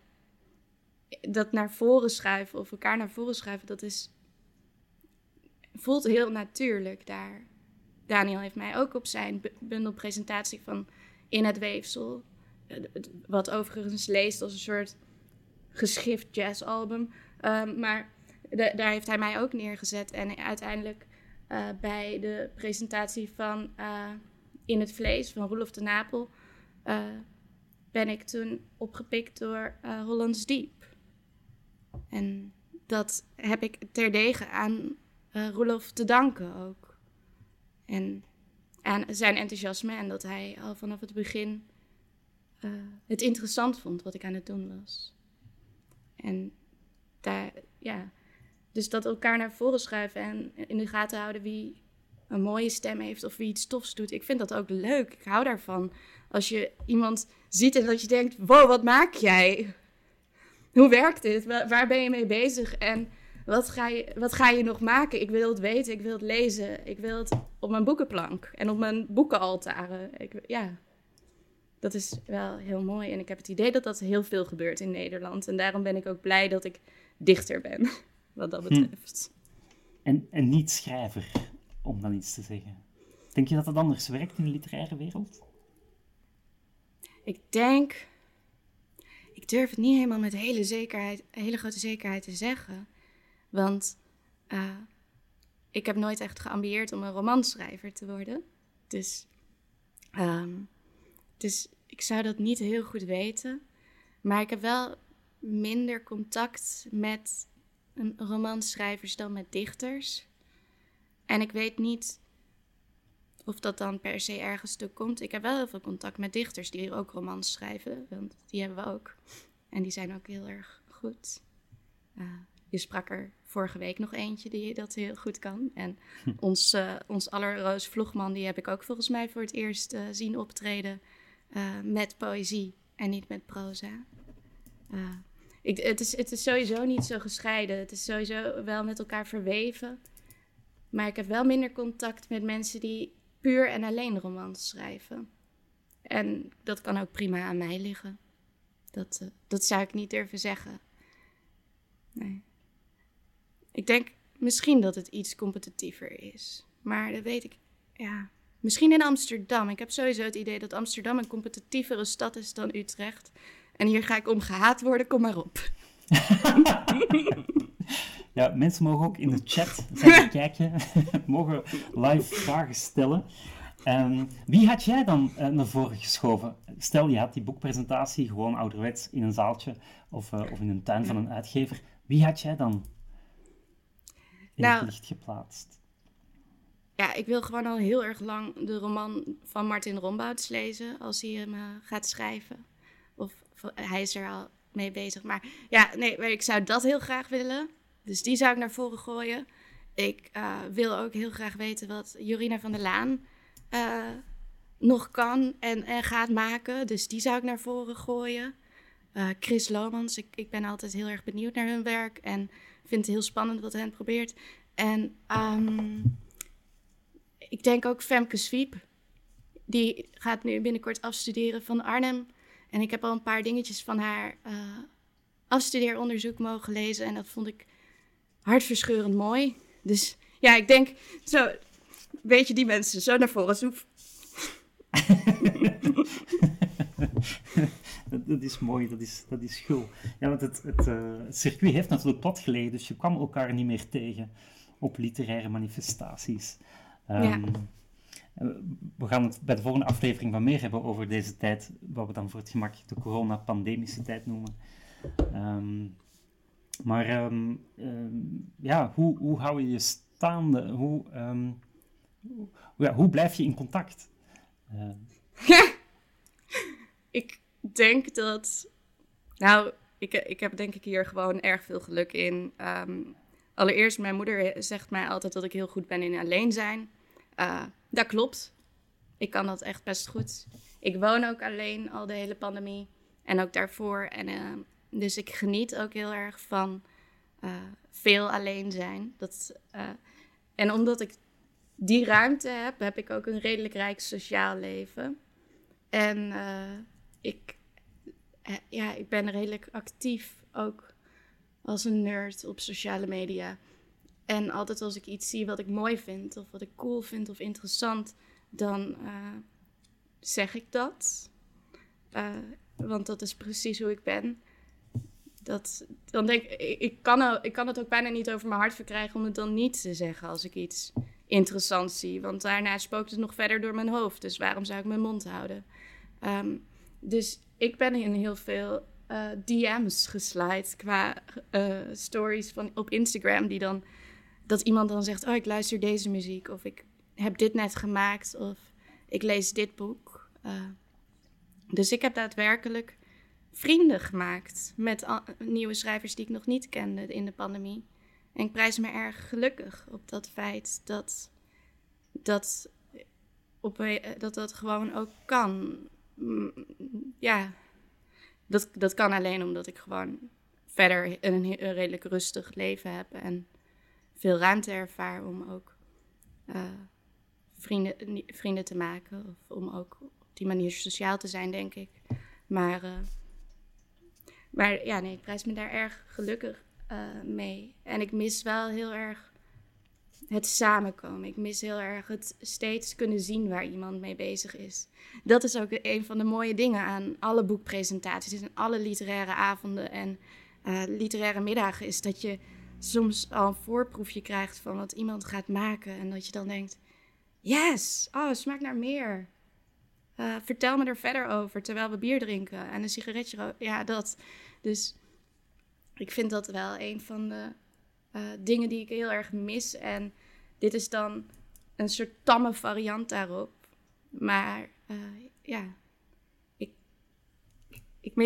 dat naar voren schuiven of elkaar naar voren schuiven, dat is. voelt heel natuurlijk daar. Daniel heeft mij ook op zijn bundelpresentatie van in het weefsel. Wat overigens leest als een soort geschift jazzalbum. Um, maar daar heeft hij mij ook neergezet. En uiteindelijk uh, bij de presentatie van uh, In het Vlees van Roelof de Napel... Uh, ben ik toen opgepikt door Hollands Diep. En dat heb ik terdege aan Roelof te danken ook. En aan zijn enthousiasme en dat hij al vanaf het begin het interessant vond wat ik aan het doen was. En daar, ja, dus dat elkaar naar voren schuiven en in de gaten houden wie een mooie stem heeft of wie iets tofs doet. Ik vind dat ook leuk. Ik hou daarvan. Als je iemand ziet en dat je denkt: wow, wat maak jij? Hoe werkt dit? Waar ben je mee bezig? En wat ga, je, wat ga je nog maken? Ik wil het weten, ik wil het lezen. Ik wil het op mijn boekenplank en op mijn boekenaltaren. Ik, ja, dat is wel heel mooi. En ik heb het idee dat dat heel veel gebeurt in Nederland. En daarom ben ik ook blij dat ik dichter ben, wat dat hm. betreft. En, en niet schrijver, om dan iets te zeggen. Denk je dat dat anders werkt in de literaire wereld? Ik denk. Ik durf het niet helemaal met hele, zekerheid, hele grote zekerheid te zeggen. Want uh, ik heb nooit echt geambieerd om een romanschrijver te worden. Dus, um, dus ik zou dat niet heel goed weten. Maar ik heb wel minder contact met romanschrijvers dan met dichters. En ik weet niet of dat dan per se ergens toe komt. Ik heb wel heel veel contact met dichters die ook romans schrijven, want die hebben we ook. En die zijn ook heel erg goed. Uh, je sprak er vorige week nog eentje die dat heel goed kan. En ons, uh, ons allerroos Vlogman, die heb ik ook volgens mij voor het eerst uh, zien optreden met poëzie en niet met proza. Het, is, het is sowieso niet zo gescheiden. Het is sowieso wel met elkaar verweven. Maar ik heb wel minder contact met mensen die puur en alleen romans schrijven. En dat kan ook prima aan mij liggen. Dat, uh, dat zou ik niet durven zeggen. Nee. Ik denk misschien dat het iets competitiever is. Maar dat weet ik. Ja. Misschien in Amsterdam. Ik heb sowieso het idee dat Amsterdam een competitievere stad is dan Utrecht. En hier ga ik om gehaat worden, kom maar op. ja, mensen mogen ook in de chat kijken, mogen live vragen stellen. Um, wie had jij dan uh, naar voren geschoven? Stel, je had die boekpresentatie gewoon ouderwets in een zaaltje of, uh, of in een tuin van een uitgever. Wie had jij dan in nou, het licht geplaatst? Ja, ik wil gewoon al heel erg lang de roman van Martin Rombouts lezen als hij hem uh, gaat schrijven. Of, hij is er al mee bezig. Maar ja, nee, ik zou dat heel graag willen. Dus die zou ik naar voren gooien. Ik wil ook heel graag weten wat Jorina van der Laan uh, nog kan en, en gaat maken. Dus die zou ik naar voren gooien. Chris Lomans, ik, ik ben altijd heel erg benieuwd naar hun werk en vind het heel spannend wat hen probeert. En um, ik denk ook Femke Swiep. Die gaat nu binnenkort afstuderen van Arnhem. En ik heb al een paar dingetjes van haar uh, afstudeeronderzoek mogen lezen. En dat vond ik hartverscheurend mooi. Dus ja, ik denk zo, weet je die mensen zo naar voren zoef. dat, dat, is mooi, dat is, dat is gul. Ja, want het, het, uh, het circuit heeft natuurlijk plat gelegen, dus je kwam elkaar niet meer tegen op literaire manifestaties. Um, ja. We gaan het bij de volgende aflevering van meer hebben over deze tijd, wat we dan voor het gemak de corona-pandemische tijd noemen. Um, maar um, ja, hoe, hoe hou je je staande? Hoe, ja, hoe blijf je in contact? Uh. ik denk dat. Nou, ik, ik heb denk ik hier gewoon erg veel geluk in. Allereerst, mijn moeder zegt mij altijd dat ik heel goed ben in alleen zijn. Uh, dat klopt. Ik kan dat echt best goed. Ik woon ook alleen al de hele pandemie. En ook daarvoor. En, uh, dus ik geniet ook heel erg van uh, veel alleen zijn. Dat, en omdat ik die ruimte heb, heb ik ook een redelijk rijk sociaal leven. En ik, ja, ik ben redelijk actief ook als een nerd op sociale media. En altijd als ik iets zie wat ik mooi vind, of wat ik cool vind of interessant, dan uh, zeg ik dat. want dat is precies hoe ik ben. Dat, dan denk ik, ik kan, ik kan het ook bijna niet over mijn hart verkrijgen om het dan niet te zeggen als ik iets interessant zie. Want daarna spookt het nog verder door mijn hoofd. Dus waarom zou ik mijn mond houden? Um, dus ik ben in heel veel uh, DM's geslide qua stories van, op Instagram. Die dan, dat iemand dan zegt, oh ik luister deze muziek. Of ik heb dit net gemaakt. Of ik lees dit boek. Uh, dus ik heb daadwerkelijk vrienden gemaakt met nieuwe schrijvers die ik nog niet kende in de pandemie. En ik prijs me erg gelukkig op dat feit dat dat, op, dat, dat gewoon ook kan. Mm, ja, dat, dat kan alleen omdat ik gewoon verder een, een redelijk rustig leven heb en veel ruimte ervaar om ook uh, vrienden, vrienden te maken. Of om ook op die manier sociaal te zijn, denk ik. Maar, uh, maar ja, nee, ik prijs me daar erg gelukkig uh, mee. En ik mis wel heel erg het samenkomen. Ik mis heel erg het steeds kunnen zien waar iemand mee bezig is. Dat is ook een van de mooie dingen aan alle boekpresentaties en alle literaire avonden en literaire middagen. Is dat je soms al een voorproefje krijgt van wat iemand gaat maken. En dat je dan denkt: yes, oh, smaakt naar meer. Uh, vertel me er verder over terwijl we bier drinken en een sigaretje. Ja, dat. Dus ik vind dat wel een van de uh, dingen die ik heel erg mis. En dit is dan een soort tamme variant daarop. Maar uh, ja, ik,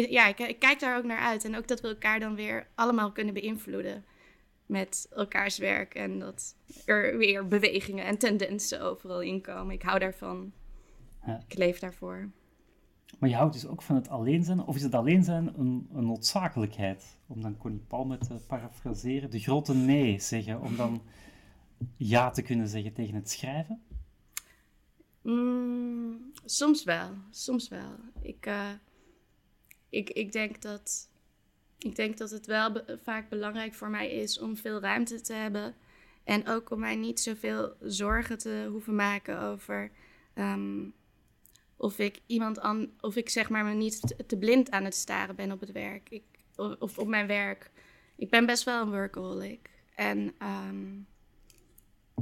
ja ik, ik, kijk daar ook naar uit. En ook dat we elkaar dan weer allemaal kunnen beïnvloeden. Met elkaars werk en dat er weer bewegingen en tendensen overal in komen. Ik hou daarvan. Ja. Ik leef daarvoor. Maar je houdt dus ook van het alleen zijn, of is het alleen zijn een, een noodzakelijkheid? Om dan Connie Palme te parafraseren, de grote nee zeggen, om dan ja te kunnen zeggen tegen het schrijven? Mm, soms wel, soms wel. Ik, uh, ik, ik, denk dat, ik denk dat het wel vaak belangrijk voor mij is om veel ruimte te hebben. En ook om mij niet zoveel zorgen te hoeven maken over um, of ik iemand aan, of ik zeg maar me niet te blind aan het staren ben op het werk. Ik, of, op mijn werk. Ik ben best wel een workaholic. En, um,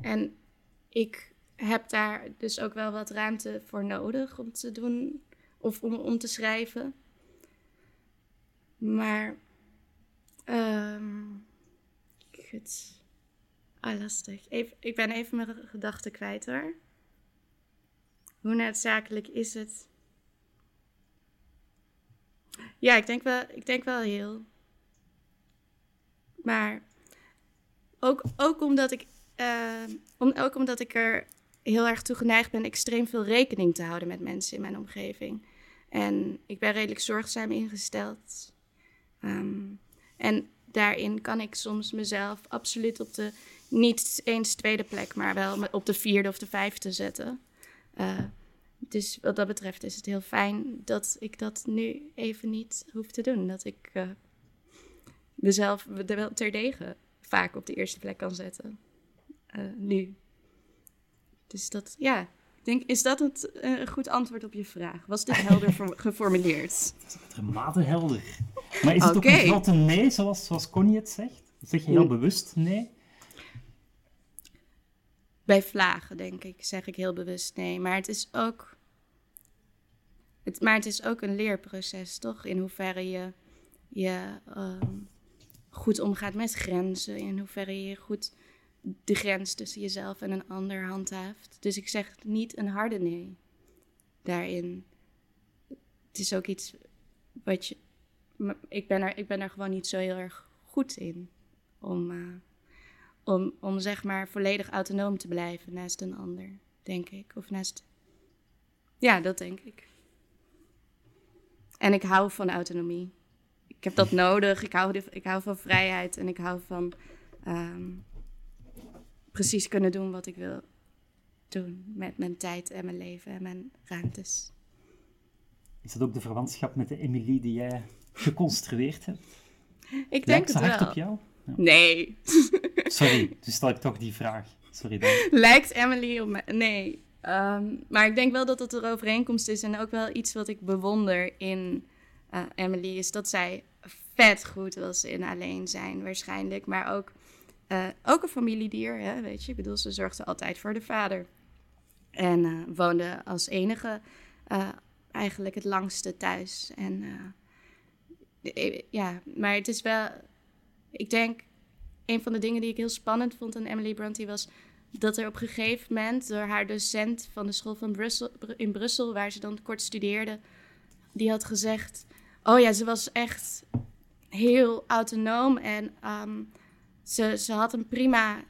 en ik heb daar dus ook wel wat ruimte voor nodig om te doen of om, om te schrijven. Maar, um, goed. Ah, lastig. Ik ben even mijn gedachten kwijt hoor. Hoe noodzakelijk is het? Ja, ik denk wel, ik denk wel heel. Maar ook, ook, omdat ik, om, ook omdat ik er heel erg toe geneigd ben extreem veel rekening te houden met mensen in mijn omgeving. En ik ben redelijk zorgzaam ingesteld. Um, en daarin kan ik soms mezelf absoluut op de niet eens tweede plek, maar wel op de vierde of de vijfde zetten. Uh, dus wat dat betreft is het heel fijn dat ik dat nu even niet hoef te doen. Dat ik uh, mezelf terdege vaak op de eerste plek kan zetten. Uh, nu. Dus dat, ja. Ik denk, is dat het, een goed antwoord op je vraag? Was dit helder geformuleerd? Dat is helder. Maar is het okay. ook een grote nee, zoals, zoals Connie het zegt? Zeg je heel bewust nee? Bij vlagen, denk ik, zeg ik heel bewust nee. Maar het is ook. Het, maar het is ook een leerproces, toch? In hoeverre je, je um, goed omgaat met grenzen. In hoeverre je goed de grens tussen jezelf en een ander handhaaft. Dus ik zeg niet een harde nee daarin. Het is ook iets wat je. Ik ben er, ik ben er gewoon niet zo heel erg goed in. Om. Uh, om, om zeg maar volledig autonoom te blijven naast een ander, denk ik. Of naast. Ja, dat denk ik. En ik hou van autonomie. Ik heb dat nodig. Ik hou, ik hou van vrijheid en ik hou van um, precies kunnen doen wat ik wil doen met mijn tijd en mijn leven en mijn ruimtes. Is dat ook de verwantschap met de Emily die jij geconstrueerd hebt? Ik denk Lijkt het hard wel. op jou? Ja. Nee. Sorry, dus stel ik toch die vraag. Sorry dan. Lijkt Emily op mij? Nee. Um, maar ik denk wel dat het een overeenkomst is en ook wel iets wat ik bewonder in uh, Emily is dat zij vet goed was in alleen zijn waarschijnlijk, maar ook, uh, ook een familiedier, hè, weet je. Ik bedoel, ze zorgde altijd voor de vader en uh, woonde als enige eigenlijk het langste thuis. En ja, maar het is wel, ik denk, een van de dingen die ik heel spannend vond aan Emily Bronte was dat er op een gegeven moment door haar docent van de school van Brussel, in Brussel, waar ze dan kort studeerde, die had gezegd: Oh ja, ze was echt heel autonoom en um, ze, ze had een prima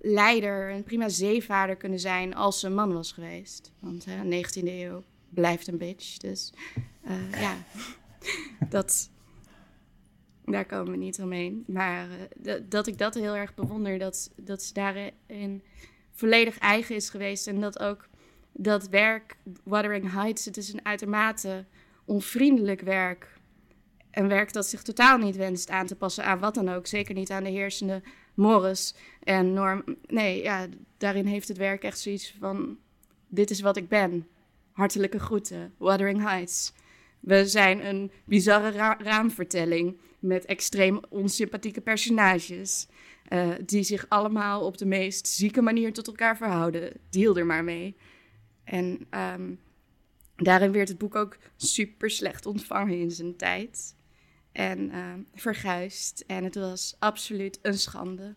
leider, een prima zeevaarder kunnen zijn als ze een man was geweest. Want hè, 19e eeuw blijft een bitch. Dus uh, ja, dat, daar komen we niet omheen. Maar uh, dat ik dat heel erg bewonder, dat, dat ze daarin volledig eigen is geweest. En dat ook dat werk, Wuthering Heights, het is een uitermate onvriendelijk werk. Een werk dat zich totaal niet wenst aan te passen aan wat dan ook. Zeker niet aan de heersende mores en norm. Nee, ja, daarin heeft het werk echt zoiets van: dit is wat ik ben. Hartelijke groeten, Wuthering Heights. We zijn een bizarre ra raamvertelling met extreem onsympathieke personages. Uh, die zich allemaal op de meest zieke manier tot elkaar verhouden. Deal er maar mee. En um, daarin werd het boek ook super slecht ontvangen in zijn tijd. En uh, verguisd. En het was absoluut een schande.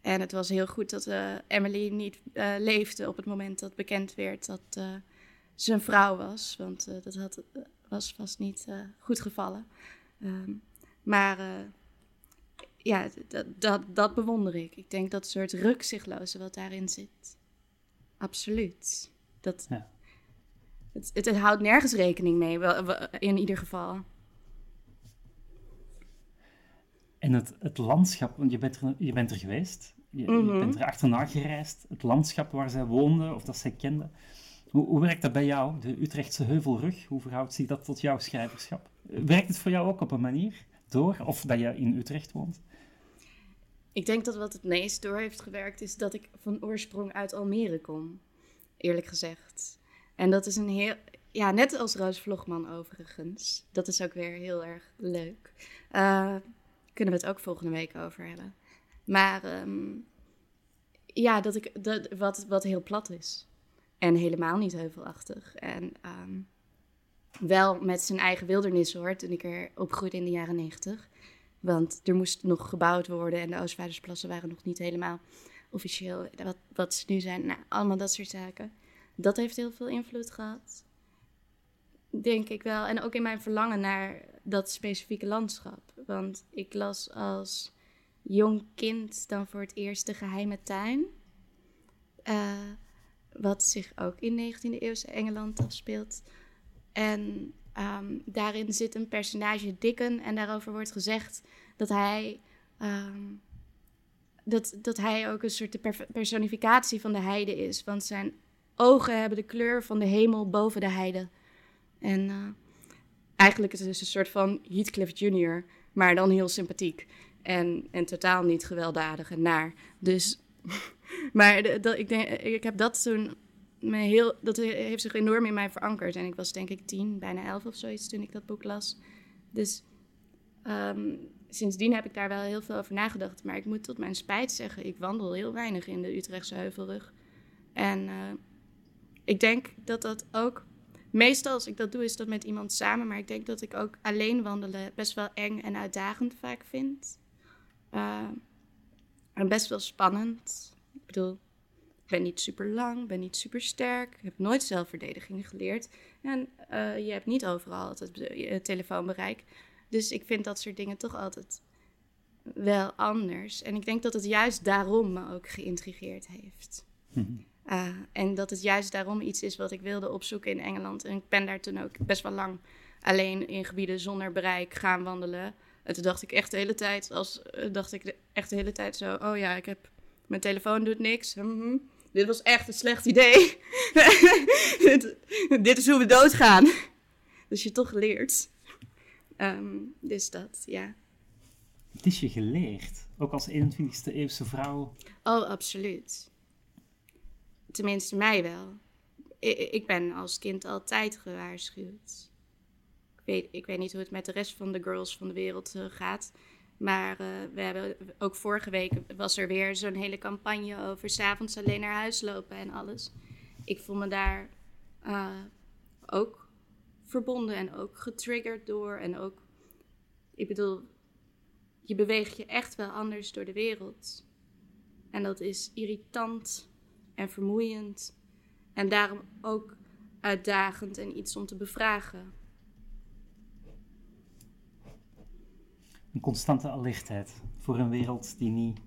En het was heel goed dat uh, Emily niet uh, leefde op het moment dat bekend werd dat ze een vrouw was. Want dat had, was vast niet goed gevallen. Um, maar ja, dat, dat, dat bewonder ik. Ik denk dat soort rukzichtloze wat daarin zit. Absoluut. Dat, Ja. het, het, het houdt nergens rekening mee, in ieder geval. En het, het landschap, want je bent er, je bent er geweest, je, je Mhm. bent er achterna gereisd, het landschap waar zij woonde of dat zij kende. Hoe, hoe werkt dat bij jou, de Utrechtse Heuvelrug? Hoe verhoudt zich dat tot jouw schrijverschap? Werkt het voor jou ook op een manier door, of dat je in Utrecht woont? Ik denk dat wat het meest door heeft gewerkt is dat ik van oorsprong uit Almere kom. Eerlijk gezegd. En dat is een heel. Ja, net als Roos Vlogman overigens. Dat is ook weer heel erg leuk. Eh, kunnen we het ook volgende week over hebben. Maar ehm, ja, dat ik, dat, wat, wat heel plat is. En helemaal niet heuvelachtig. En ehm, wel met zijn eigen wildernis hoor, toen ik er opgroeide in de jaren negentig. Want er moest nog gebouwd worden en de Oostvaardersplassen waren nog niet helemaal officieel wat, wat ze nu zijn. Nou, allemaal dat soort zaken. Dat heeft heel veel invloed gehad. Denk ik wel. En ook in mijn verlangen naar dat specifieke landschap. Want ik las als jong kind dan voor het eerst De Geheime Tuin. Eh, wat zich ook in 19e eeuwse Engeland afspeelt. En ehm, daarin zit een personage, Dickon, en daarover wordt gezegd dat hij, ehm, dat, dat hij ook een soort personificatie van de heide is. Want zijn ogen hebben de kleur van de hemel boven de heide. En eh, eigenlijk is het dus een soort van Heathcliff Jr., maar dan heel sympathiek. En, en totaal niet gewelddadig en naar. Dus, maar ik, denk, ik heb dat toen me heel, dat heeft zich enorm in mij verankerd. En ik was denk ik tien, bijna elf of zoiets toen ik dat boek las. Dus ehm, sindsdien heb ik daar wel heel veel over nagedacht. Maar ik moet tot mijn spijt zeggen, ik wandel heel weinig in de Utrechtse Heuvelrug. En eh, ik denk dat dat ook... Meestal als ik dat doe, is dat met iemand samen. Maar ik denk dat ik ook alleen wandelen best wel eng en uitdagend vaak vind. Eh, en best wel spannend. Ik bedoel, ik ben niet super lang, ben niet super sterk. Ik heb nooit zelfverdediging geleerd. En eh, je hebt niet overal altijd je telefoonbereik. Dus ik vind dat soort dingen toch altijd wel anders. En ik denk dat het juist daarom me ook geïntrigeerd heeft. Uh, en dat het juist daarom iets is wat ik wilde opzoeken in Engeland. En ik ben daar toen ook best wel lang alleen in gebieden zonder bereik gaan wandelen. En toen dacht ik echt de hele tijd, als, uh, dacht ik echt de hele tijd zo, oh ja, ik heb, mijn telefoon doet niks. Mm-hmm. Dit was echt een slecht idee. dit, dit is hoe we doodgaan. Dus je toch leert. Um, dus dat, ja. Het is je geleerd, ook als 21ste eeuwse vrouw. Oh, absoluut. Tenminste, mij wel. Ik, ik ben als kind altijd gewaarschuwd. Ik weet, ik weet niet hoe het met de rest van de girls van de wereld uh, gaat. Maar uh, we hebben ook vorige week was er weer zo'n hele campagne over s'avonds alleen naar huis lopen en alles. Ik voel me daar uh, ook verbonden en ook getriggerd door. En ook, ik bedoel, je beweegt je echt wel anders door de wereld. En dat is irritant en vermoeiend. En daarom ook uitdagend en iets om te bevragen. Een constante alertheid voor een wereld die niet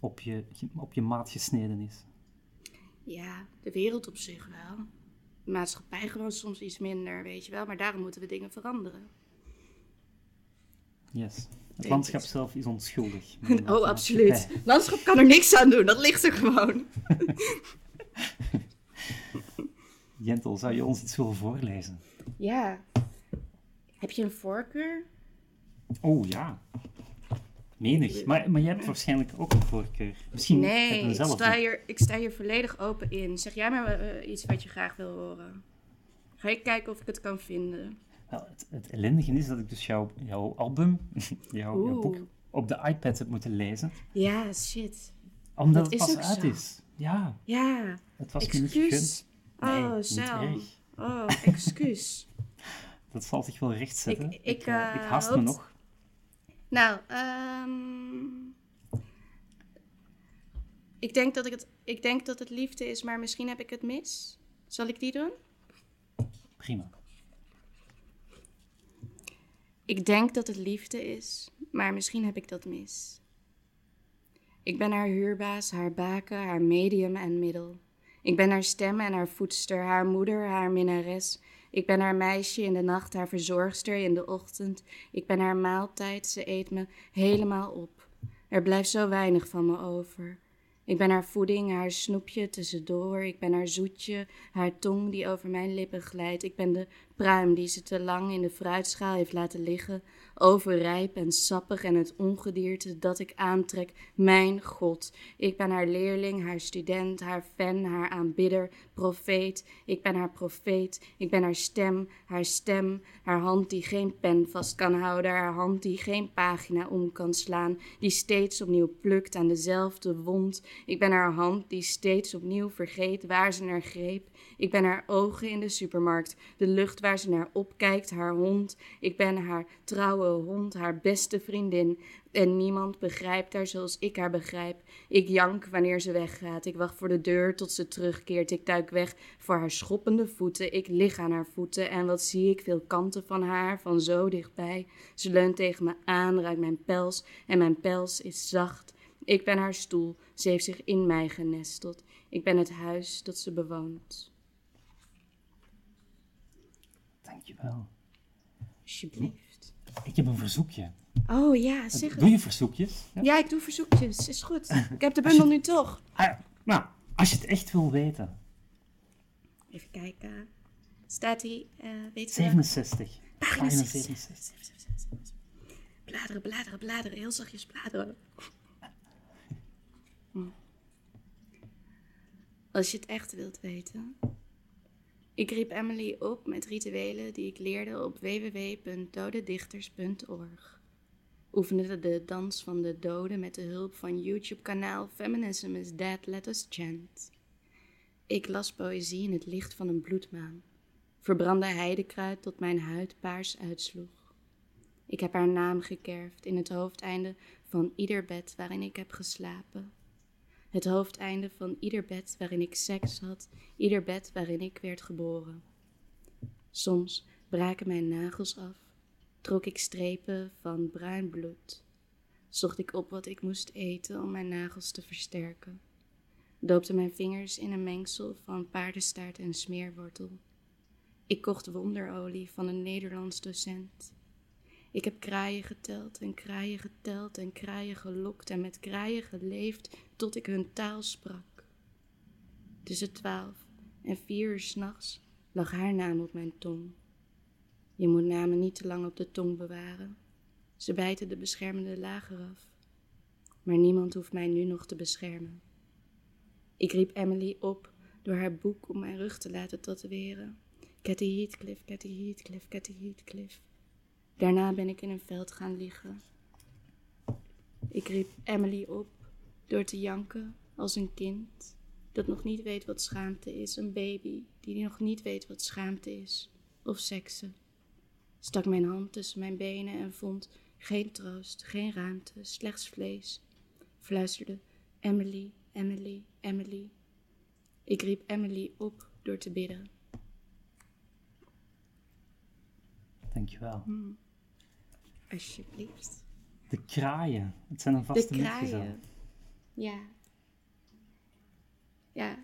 op je, op je maat gesneden is. Ja, de wereld op zich wel. De maatschappij gewoon soms iets minder, weet je wel. Maar daarom moeten we dingen veranderen. Yes. Het landschap het. zelf is onschuldig. Oh, absoluut. Het landschap kan er niks aan doen, dat ligt er gewoon. Jentel, zou je ons iets willen voorlezen? Ja. Heb je een voorkeur? Oh ja. Menig. Maar, maar je hebt waarschijnlijk ook een voorkeur. Misschien nee, ik sta, hier, ik sta hier volledig open in. Zeg jij maar uh, iets wat je graag wil horen. Ga ik kijken of ik het kan vinden. Nou, het, het ellendige is dat ik dus jouw, jouw album, jouw, jouw, boek, op de iPad heb moeten lezen. Ja, shit. Omdat dat het pas is uit zo. is. Ja. Ja. Het was excuus. me niet gegund. Nee, oh, erg. Oh, excuus. dat zal zich wel rechtzetten. Ik, ik, ik, uh, ik haast me nog. Nou, um... ik, denk dat ik, het, ik denk dat het liefde is, maar misschien heb ik het mis. Zal ik die doen? Prima. Ik denk dat het liefde is, maar misschien heb ik dat mis. Ik ben haar huurbaas, haar baken, haar medium en middel. Ik ben haar stem en haar voedster, haar moeder, haar minnares. Ik ben haar meisje in de nacht, haar verzorgster in de ochtend. Ik ben haar maaltijd, ze eet me helemaal op. Er blijft zo weinig van me over. Ik ben haar voeding, haar snoepje tussendoor. Ik ben haar zoetje, haar tong die over mijn lippen glijdt. Ik ben de pruim die ze te lang in de fruitschaal heeft laten liggen overrijp en sappig en het ongedierte dat ik aantrek. Mijn God, ik ben haar leerling, haar student, haar fan, haar aanbidder, profeet. Ik ben haar profeet, ik ben haar stem, haar stem, haar hand die geen pen vast kan houden, haar hand die geen pagina om kan slaan, die steeds opnieuw plukt aan dezelfde wond. Ik ben haar hand die steeds opnieuw vergeet waar ze naar greep. Ik ben haar ogen in de supermarkt, de lucht waar ze naar opkijkt, haar hond. Ik ben haar trouwe hond, haar beste vriendin. En niemand begrijpt haar zoals ik haar begrijp. Ik jank wanneer ze weggaat. Ik wacht voor de deur tot ze terugkeert. Ik duik weg voor haar schoppende voeten. Ik lig aan haar voeten. En wat zie ik? Veel kanten van haar, van zo dichtbij. Ze leunt tegen me aan, ruikt mijn pels. En mijn pels is zacht. Ik ben haar stoel. Ze heeft zich in mij genesteld. Ik ben het huis dat ze bewoont. Dankjewel. Alsjeblieft. Ik heb een verzoekje. Oh ja, zeg Doe het. je verzoekjes? Ja? Ja, ik doe verzoekjes. Is goed. Ik heb de bundel nu toch. Ah, nou, als je het echt wil weten. Even kijken. Staat hij, eh weet je 67. Pagina Pagina 67. 67. Bladeren, bladeren, bladeren. Heel zachtjes bladeren. Hm. Als je het echt wilt weten. Ik riep Emily op met rituelen die ik leerde op www.dodedichters.org. Oefende de dans van de doden met de hulp van YouTube-kanaal Feminism is Dead, Let Us Chant. Ik las poëzie in het licht van een bloedmaan. Verbrandde heidekruid tot mijn huid paars uitsloeg. Ik heb haar naam gekerfd in het hoofdeinde van ieder bed waarin ik heb geslapen. Het hoofdeinde van ieder bed waarin ik seks had, ieder bed waarin ik werd geboren. Soms braken mijn nagels af, trok ik strepen van bruin bloed. Zocht ik op wat ik moest eten om mijn nagels te versterken. Doopte mijn vingers in een mengsel van paardenstaart en smeerwortel. Ik kocht wonderolie van een Nederlands docent. Ik heb kraaien geteld en kraaien geteld en kraaien gelokt en met kraaien geleefd tot ik hun taal sprak. Tussen twaalf en vier uur s'nachts lag haar naam op mijn tong. Je moet namen niet te lang op de tong bewaren. Ze bijten de beschermende lagen af. Maar niemand hoeft mij nu nog te beschermen. Ik riep Emily op door haar boek op mijn rug te laten tatoeëren. Cathy Heathcliff, Cathy Heathcliff, Cathy Heathcliff. Daarna ben ik in een veld gaan liggen. Ik riep Emily op door te janken als een kind dat nog niet weet wat schaamte is, een baby die nog niet weet wat schaamte is of seksen. Stak mijn hand tussen mijn benen en vond geen troost, geen ruimte, slechts vlees. Fluisterde Emily, Emily, Emily. Ik riep Emily op door te bidden. Dankjewel. Hmm. Alsjeblieft. De kraaien. Het zijn een De vaste metgezel. kraaien. Ja. Ja,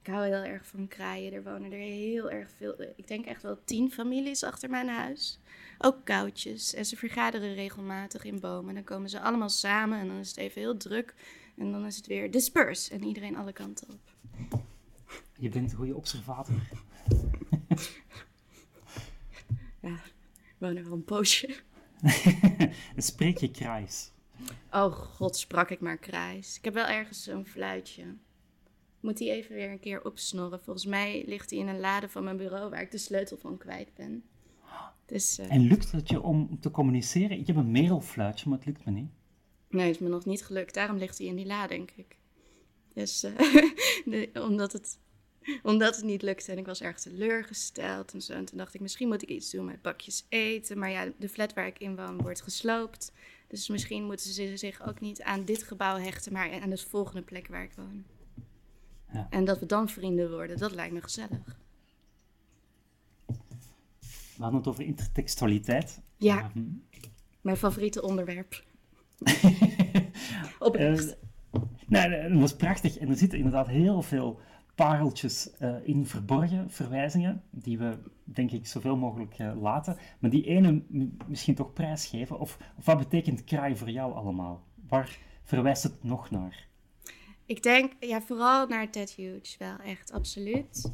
ik hou heel erg van kraaien. Er wonen er heel erg veel. Ik denk echt wel tien families achter mijn huis. Ook koudjes. En ze vergaderen regelmatig in bomen. Dan komen ze allemaal samen en dan is het even heel druk. En dan is het weer disperse en iedereen alle kanten op. Je bent een goede observator. Ja, ik woon er al een poosje. En spreek je kraais. Oh god, sprak ik maar kraais. Ik heb wel ergens zo'n fluitje. Moet die even weer een keer opsnorren. Volgens mij ligt die in een lade van mijn bureau waar ik de sleutel van kwijt ben. Dus eh, En lukt het je om te communiceren? Ik heb een merelfluitje, maar het lukt me niet. nee, het is me nog niet gelukt. Daarom ligt hij in die la, denk ik. Dus eh, de- omdat, het, omdat het niet lukte en ik was erg teleurgesteld en zo. En toen dacht ik, misschien moet ik iets doen met bakjes eten. Maar ja, de flat waar ik in woon wordt gesloopt. Dus misschien moeten ze zich ook niet aan dit gebouw hechten, maar aan de volgende plek waar ik woon. Ja. En dat we dan vrienden worden, dat lijkt me gezellig. We hadden het over intertextualiteit. Ja, Ehm, mijn favoriete onderwerp. eh, Oprecht. Nee, dat is prachtig. En er zitten inderdaad heel veel pareltjes uh, in verborgen, verwijzingen, die we denk ik zoveel mogelijk uh, laten. Maar die ene misschien toch prijsgeven. Of, of wat betekent kraai voor jou allemaal? Waar verwijst het nog naar? Ik denk ja, vooral naar Ted Hughes, wel echt, absoluut.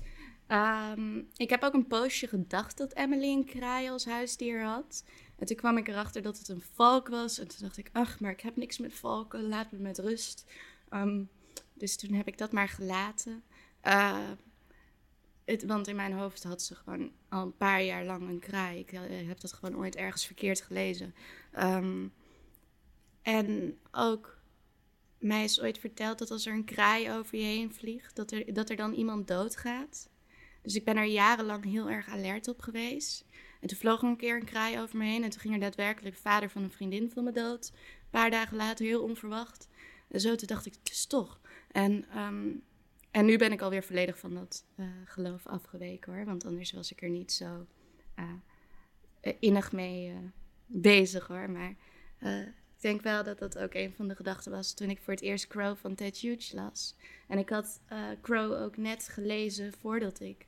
Um, ik heb ook een poosje gedacht dat Emily een kraai als huisdier had. En toen kwam ik erachter dat het een valk was. En toen dacht ik, ach, maar ik heb niks met valken, laat me met rust. Um, dus toen heb ik dat maar gelaten. Uh, het, want in mijn hoofd had ze gewoon al een paar jaar lang een kraai. Ik uh, heb dat gewoon ooit ergens verkeerd gelezen. Um, en ook mij is ooit verteld dat als er een kraai over je heen vliegt, dat er, dat er dan iemand doodgaat. Dus ik ben er jarenlang heel erg alert op geweest. En toen vloog er een keer een kraai over me heen. En toen ging er daadwerkelijk de vader van een vriendin van me dood. Een paar dagen later, heel onverwacht. En zo toen dacht ik, het is toch. En, um, en nu ben ik alweer volledig van dat uh, geloof afgeweken hoor. Want anders was ik er niet zo uh, innig mee bezig hoor. Maar ik denk wel dat dat ook een van de gedachten was toen ik voor het eerst Crow van Ted Hughes las. En ik had Crow ook net gelezen voordat ik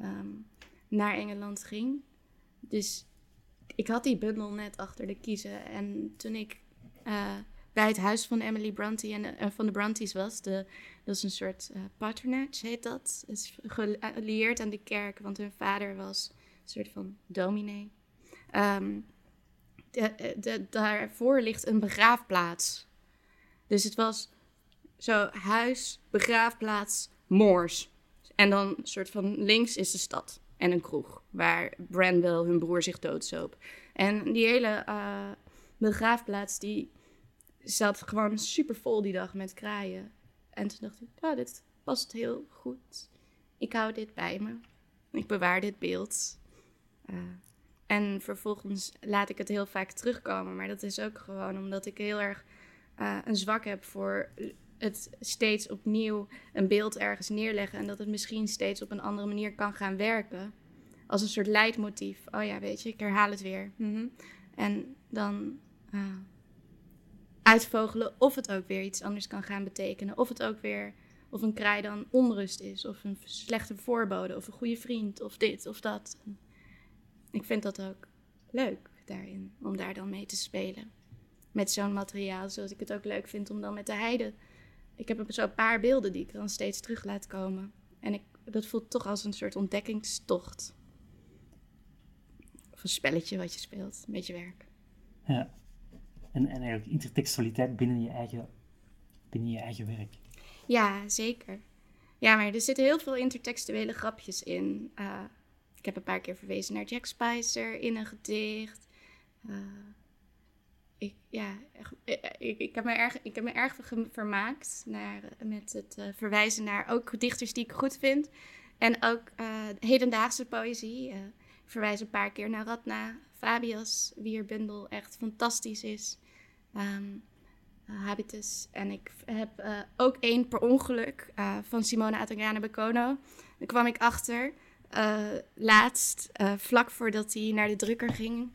um, naar Engeland ging. Dus ik had die bundel net achter de kiezen. En toen ik bij het huis van Emily Bronte en van de Brontes was, de, dat is een soort uh, patronage, heet dat. Het is gelieerd aan de kerk, want hun vader was een soort van dominee. De, de, daarvoor ligt een begraafplaats. Dus het was zo huis, begraafplaats, moors. En dan soort van links is de stad en een kroeg waar Branwell hun broer zich doodzoop. En die hele uh, begraafplaats die zat gewoon super vol die dag met kraaien. En toen dacht ik, ja, dit past heel goed. Ik hou dit bij me. Ik bewaar dit beeld. Uh, en vervolgens laat ik het heel vaak terugkomen. Maar dat is ook gewoon omdat ik heel erg uh, een zwak heb voor het steeds opnieuw een beeld ergens neerleggen en dat het misschien steeds op een andere manier kan gaan werken. Als een soort leidmotief. Oh ja, weet je, ik herhaal het weer. Mm -hmm. En dan uh, uitvogelen of het ook weer iets anders kan gaan betekenen. Of het ook weer, of een kraai dan onrust is, of een slechte voorbode, of een goede vriend, of dit of dat. Ik vind dat ook leuk daarin, om daar dan mee te spelen. Met zo'n materiaal, zoals ik het ook leuk vind om dan met de heide ik heb zo een paar beelden die ik dan steeds terug laat komen. En ik, dat voelt toch als een soort ontdekkingstocht. Of een spelletje wat je speelt met je werk. Ja. En, en eigenlijk intertextualiteit binnen je eigen, binnen je eigen werk. Ja, zeker. Ja, maar er zitten heel veel intertextuele grapjes in. Uh, ik heb een paar keer verwezen naar Jack Spicer in een gedicht. Uh, ik, ja, eh, ik, ik, heb me erg, ik heb me erg vermaakt naar, met het verwijzen naar ook dichters die ik goed vind. En ook hedendaagse poëzie. Ik verwijs een paar keer naar Radna Fabias, wier bundel echt fantastisch is. Um, Habitus. En ik heb ook één per ongeluk van Simone Atangana Bekono. Daar kwam ik achter laatst, vlak voordat hij naar de drukker ging.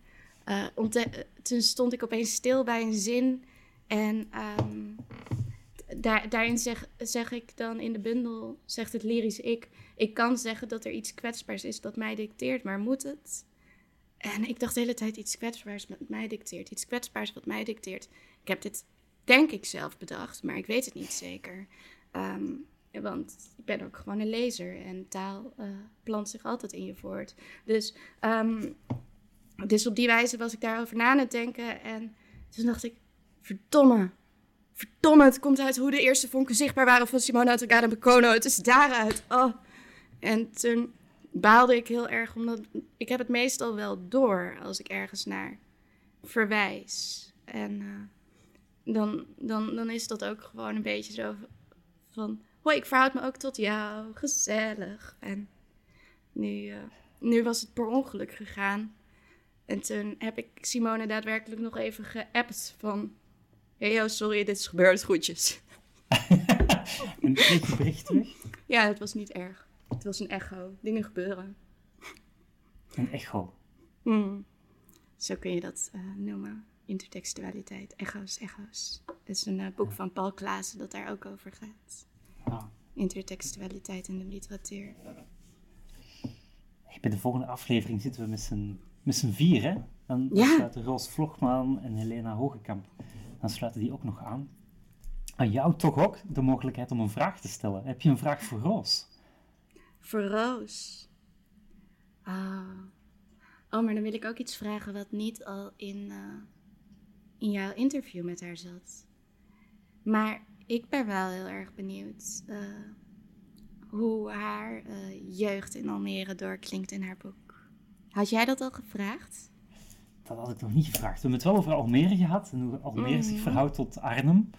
Toen stond ik opeens stil bij een zin. En um, daar, daarin zeg, zeg ik dan in de bundel, zegt het lyrisch ik... Ik kan zeggen dat er iets kwetsbaars is dat mij dicteert, maar moet het? En ik dacht de hele tijd iets kwetsbaars wat mij dicteert. Iets kwetsbaars wat mij dicteert. Ik heb dit, denk ik, zelf bedacht, maar ik weet het niet zeker. Um, want ik ben ook gewoon een lezer en taal uh, plant zich altijd in je voort. Dus um, dus op die wijze was ik daarover na aan het denken. En toen dacht ik, verdomme. Verdomme, het komt uit hoe de eerste vonken zichtbaar waren van Simone Atagada Bekono. Het is daaruit. Oh. En toen baalde ik heel erg, omdat ik heb het meestal wel door als ik ergens naar verwijs. En uh, dan, dan, dan is dat ook gewoon een beetje zo van... Hoi, ik verhoud me ook tot jou, gezellig. En nu, uh, nu was het per ongeluk gegaan. En toen heb ik Simone daadwerkelijk nog even geappt van... Hey, yo, sorry, dit is gebeurd, groetjes. een beetje bericht terug? Ja, het was niet erg. Het was een echo. Dingen gebeuren. Een echo? Hmm. Zo kun je dat uh, noemen. Intertextualiteit. Echo's, echo's. Het is een eh, boek van Paul Klaassen dat daar ook over gaat. Ah. Intertextualiteit in de literatuur. Hey, bij de volgende aflevering zitten we met z'n, met z'n vier, hè? Dan Ja. sluiten Roos Vlogman en Helena Hogekamp. Dan sluiten die ook nog aan. Aan jou toch ook de mogelijkheid om een vraag te stellen. Heb je een vraag voor Roos? Voor Roos. Ah. Oh, maar dan wil ik ook iets vragen wat niet al in, eh, in jouw interview met haar zat. Maar ik ben wel heel erg benieuwd eh, hoe haar eh, jeugd in Almere doorklinkt in haar boek. Had jij dat al gevraagd? Dat had ik nog niet gevraagd. We hebben het wel over Almere gehad en hoe Almere zich Mhm. verhoudt tot Arnhem.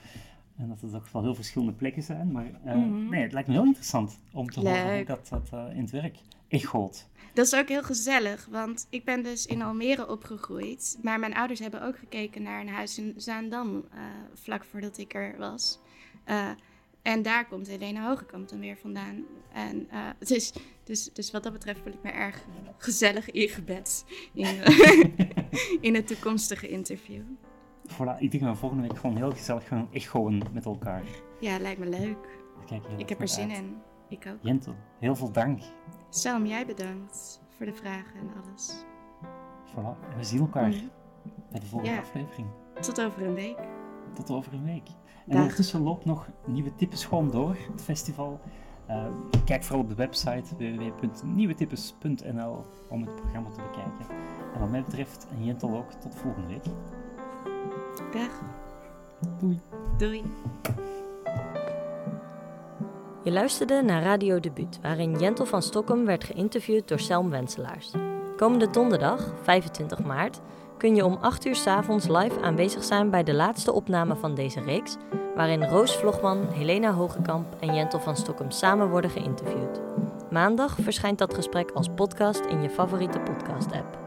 En dat het ook wel heel verschillende plekken zijn. Maar eh, Mhm. nee, het lijkt me heel interessant om te horen hoe dat, dat eh, in het werk echoot. Dat is ook heel gezellig, want ik ben dus in Almere opgegroeid. Maar mijn ouders hebben ook gekeken naar een huis in Zaandam, eh, vlak voordat ik er was. En daar komt Helena Hogekamp dan weer vandaan. En, dus, dus, dus wat dat betreft voel ik me erg gezellig ingebed in, in het toekomstige interview. Voilà, ik denk dat we volgende week gewoon heel gezellig gaan echoen met elkaar. Ja, lijkt me leuk. Kijk Ik heb er zin uit. in. Ik ook. Jentel, heel veel dank. Salm, jij bedankt voor de vragen en alles. Voilà, en we zien elkaar bij de volgende Ja. aflevering. Tot over een week. Tot over een week. En Dag. ondertussen loopt nog Nieuwe Tippes gewoon door, het festival. Eh, kijk vooral op de website www.nieuwetippes.nl om het programma te bekijken. En wat mij betreft, en Jentel ook, tot volgende week. Dag. Doei. Doei. Je luisterde naar Radio Debuut, waarin Jentel van Stokkem werd geïnterviewd door Selm Wenselaars. Komende donderdag, 25 maart, kun je om 8 uur 's avonds live aanwezig zijn bij de laatste opname van deze reeks, waarin Roos Vlogman, Helena Hogekamp en Jentel van Stokkem samen worden geïnterviewd. Maandag verschijnt dat gesprek als podcast in je favoriete podcast-app.